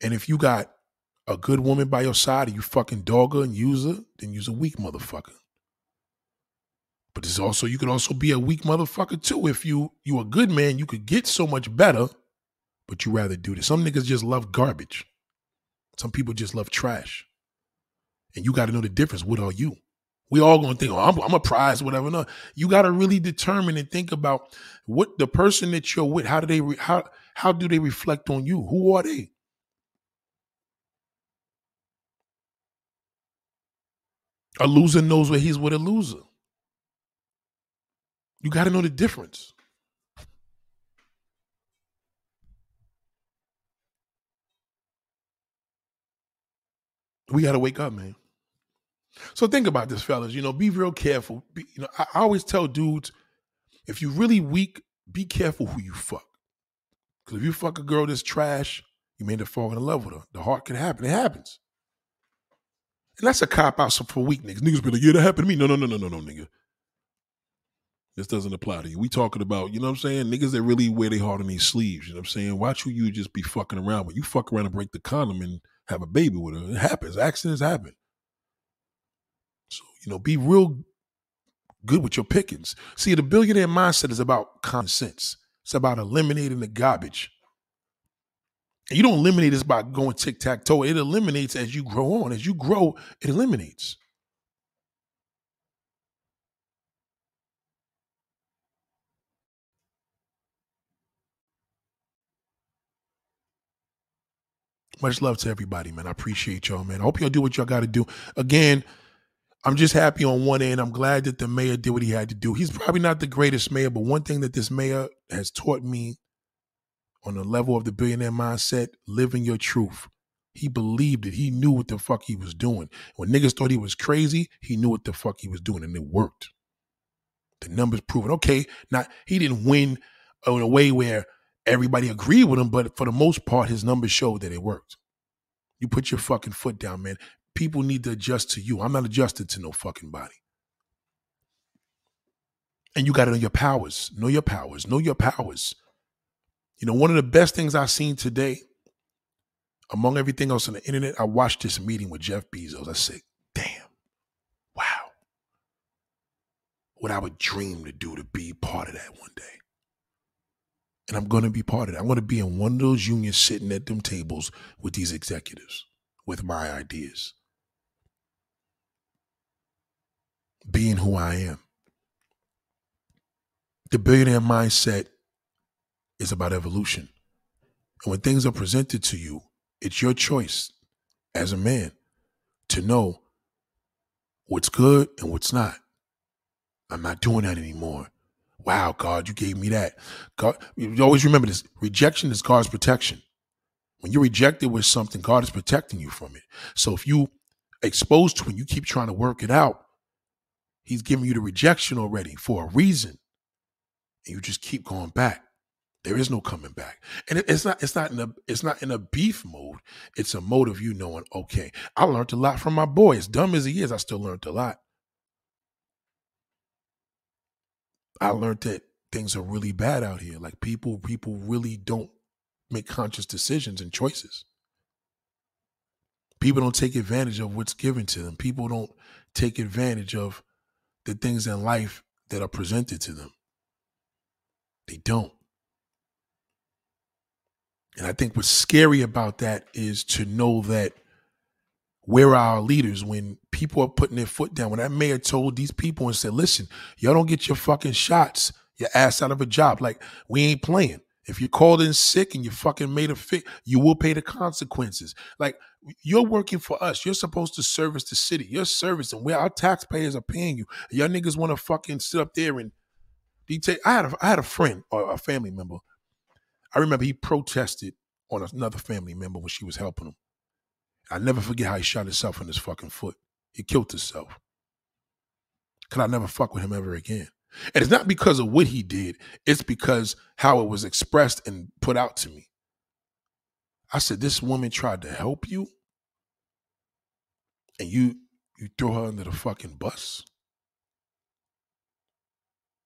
And if you got a good woman by your side and you fucking dog her and use her, then you're a weak motherfucker. It's also you could also be a weak motherfucker too. If you you a good man, you could get so much better, but you rather do this. Some niggas just love garbage. Some people just love trash. And you got to know the difference. What are you? We all gonna think, oh, I'm, I'm a prize, whatever. No, you got to really determine and think about what the person that you're with. How do they re- how how do they reflect on you? Who are they? A loser knows where he's with a loser. You got to know the difference. We got to wake up, man. So think about this, fellas. You know, be real careful. Be, you know, I, I always tell dudes, if you really weak, be careful who you fuck. Because if you fuck a girl that's trash, you may end up falling in love with her. The heart can happen. It happens. And that's a cop out for weak niggas. Niggas be like, yeah, that happened to me. No, no, no, no, no, no, nigga. This doesn't apply to you. We talking about, you know what I'm saying? Niggas that really wear their heart on these sleeves. You know what I'm saying? Watch who you just be fucking around with. You fuck around and break the condom and have a baby with her. It happens. Accidents happen. So, you know, be real good with your pickings. See, the billionaire mindset is about common sense. It's about eliminating the garbage. And you don't eliminate this by going tic tac toe. It eliminates as you grow on. As you grow, it eliminates. Much love to everybody, man. I appreciate y'all, man. I hope y'all do what y'all got to do. Again, I'm just happy on one end. I'm glad that the mayor did what he had to do. He's probably not the greatest mayor, but one thing that this mayor has taught me on the level of the billionaire mindset, living your truth. He believed it. He knew what the fuck he was doing. When niggas thought he was crazy, he knew what the fuck he was doing, and it worked. The numbers proven. Okay, not he didn't win in a way where everybody agreed with him, but for the most part, his numbers showed that it worked. You put your fucking foot down, man. People need to adjust to you. I'm not adjusted to no fucking body. And you got to know your powers. Know your powers. Know your powers. You know, one of the best things I've seen today, among everything else on the internet, I watched this meeting with Jeff Bezos. I said, damn, wow. What I would dream to do to be part of that one day. And I'm going to be part of it. I'm going to be in one of those unions sitting at them tables with these executives with my ideas. Being who I am. The billionaire mindset is about evolution. And when things are presented to you, it's your choice as a man to know what's good and what's not. I'm not doing that anymore. Wow, God, you gave me that. God, you always remember this rejection is God's protection. When you're rejected with something, God is protecting you from it. So if you exposed to it, and you keep trying to work it out, He's giving you the rejection already for a reason. And you just keep going back. There is no coming back, and it, it's not. It's not in a. It's not in a beef mode. It's a mode of you knowing. Okay, I learned a lot from my boy. As dumb as he is, I still learned a lot. I learned that things are really bad out here. Like people, people really don't make conscious decisions and choices. People don't take advantage of what's given to them. People don't take advantage of the things in life that are presented to them. They don't. And I think what's scary about that is to know that we're our leaders when people are putting their foot down. When that mayor told these people and said, listen, y'all don't get your fucking shots, your ass out of a job. Like, we ain't playing. If you're called in sick and you fucking made a fit, you will pay the consequences. Like, you're working for us. You're supposed to service the city. You're servicing where our taxpayers are paying you. Y'all niggas want to fucking sit up there and detail. I had a, I had a friend or a family member I remember he protested on another family member when she was helping him. I never forget how he shot himself in his fucking foot. He killed himself. Could I never fuck with him ever again? And it's not because of what he did, it's because how it was expressed and put out to me. I said, This woman tried to help you, and you you throw her under the fucking bus.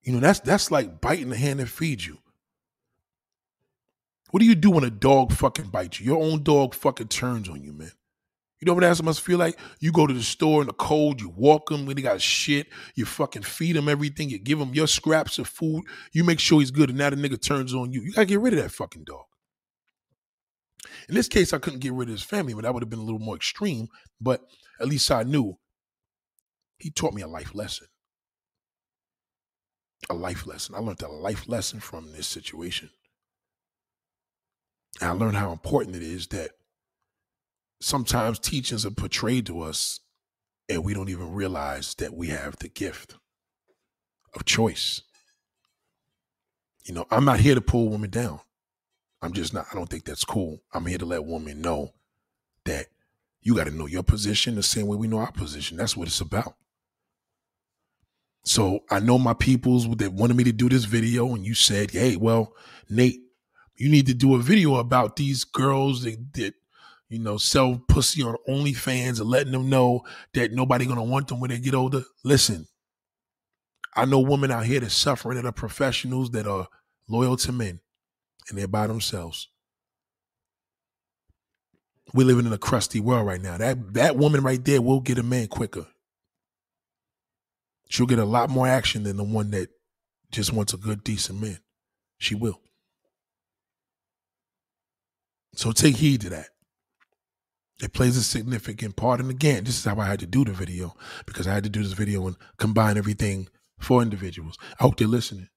You know, that's that's like biting the hand that feeds you. What do you do when a dog fucking bites you? Your own dog fucking turns on you, man. You know what that must feel like? You go to the store in the cold, you walk them when they got shit, you fucking feed them everything, you give them your scraps of food, you make sure he's good, and now the nigga turns on you. You gotta get rid of that fucking dog. In this case, I couldn't get rid of his family, but that would have been a little more extreme. But at least I knew he taught me a life lesson. A life lesson. I learned a life lesson from this situation. And I learned how important it is that sometimes teachings are portrayed to us and we don't even realize that we have the gift of choice. You know, I'm not here to pull women down. I'm just not, I don't think that's cool. I'm here to let women know that You got to know your position the same way we know our position. That's what it's about. So I know my peoples that wanted me to do this video, and you said, "Hey, well, Nate, you need to do a video about these girls that, that you know sell pussy on OnlyFans and letting them know that nobody gonna want them when they get older." Listen, I know women out here that suffering that are professionals that are loyal to men, and they're by themselves. We're living in a crusty world right now. That that woman right there will get a man quicker. She'll get a lot more action than the one that just wants a good, decent man. She will. So take heed to that. It plays a significant part. And again, this is how I had to do the video because I had to do this video and combine everything for individuals. I hope they're listening.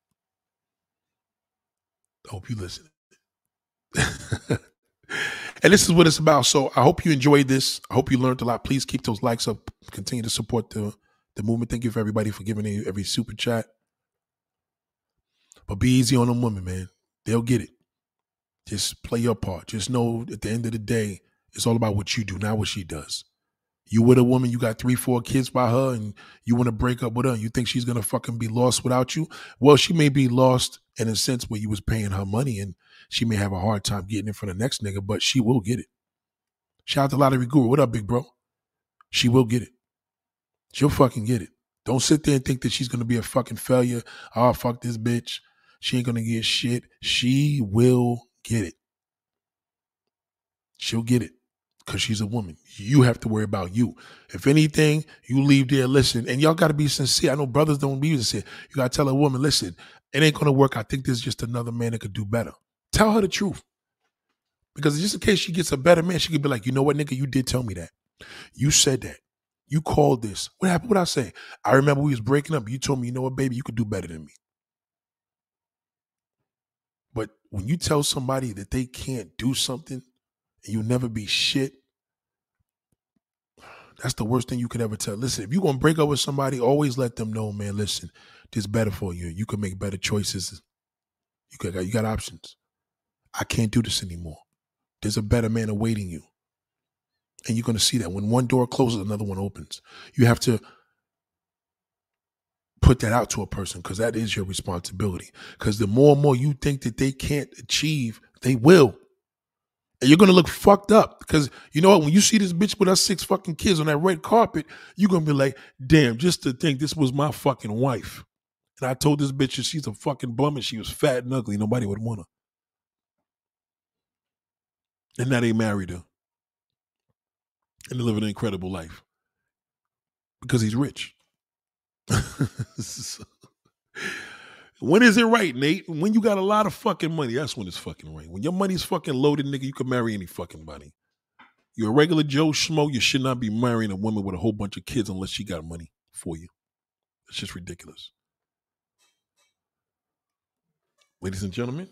I hope you listen. and this is what it's about. So I hope you enjoyed this. I hope you learned a lot. Please keep those likes up. Continue to support the the movement. Thank you for everybody for giving me every super chat. But be easy on them women, man. They'll get it. Just play your part. Just know at the end of the day, it's all about what you do, not what she does. You with a woman, you got three, four kids by her, and you want to break up with her, you think she's gonna fucking be lost without you. Well, she may be lost in a sense where you was paying her money, and she may have a hard time getting it from the next nigga, but she will get it. Shout out to Lottery Guru. What up, big bro? She will get it. She'll fucking get it. Don't sit there and think that she's gonna be a fucking failure. Oh, fuck this bitch. She ain't gonna get shit. She will get it. She'll get it because she's a woman. You have to worry about you. If anything, you leave there, listen, and y'all got to be sincere. I know brothers don't be sincere. You got to tell a woman, listen, it ain't going to work. I think there's just another man that could do better. Tell her the truth. Because just in case she gets a better man, she could be like, you know what, nigga, you did tell me that. You said that. You called this. What happened? What I say? I remember we was breaking up. You told me, you know what, baby, you could do better than me. But when you tell somebody that they can't do something and you'll never be shit, that's the worst thing you could ever tell. Listen, if you're gonna break up with somebody, always let them know, man. Listen, this is better for you. You can make better choices. You got you got options. I can't do this anymore. There's a better man awaiting you. And you're gonna see that. When one door closes, another one opens. You have to put that out to a person because that is your responsibility. Because the more and more you think that they can't achieve, they will. You're gonna look fucked up because you know what? When you see this bitch with her six fucking kids on that red carpet, you're gonna be like, damn, just to think this was my fucking wife. And I told this bitch that she's a fucking bum and she was fat and ugly. Nobody would want her. And now they married her. And they live an incredible life. Because he's rich. when is it right, Nate? When you got a lot of fucking money, that's when it's fucking right. When your money's fucking loaded, nigga, you can marry any fucking body. You're a regular Joe Schmo, you should not be marrying a woman with a whole bunch of kids unless she got money for you. It's just ridiculous. Ladies and gentlemen,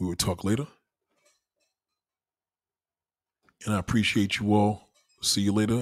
we will talk later. And I appreciate you all. See you later.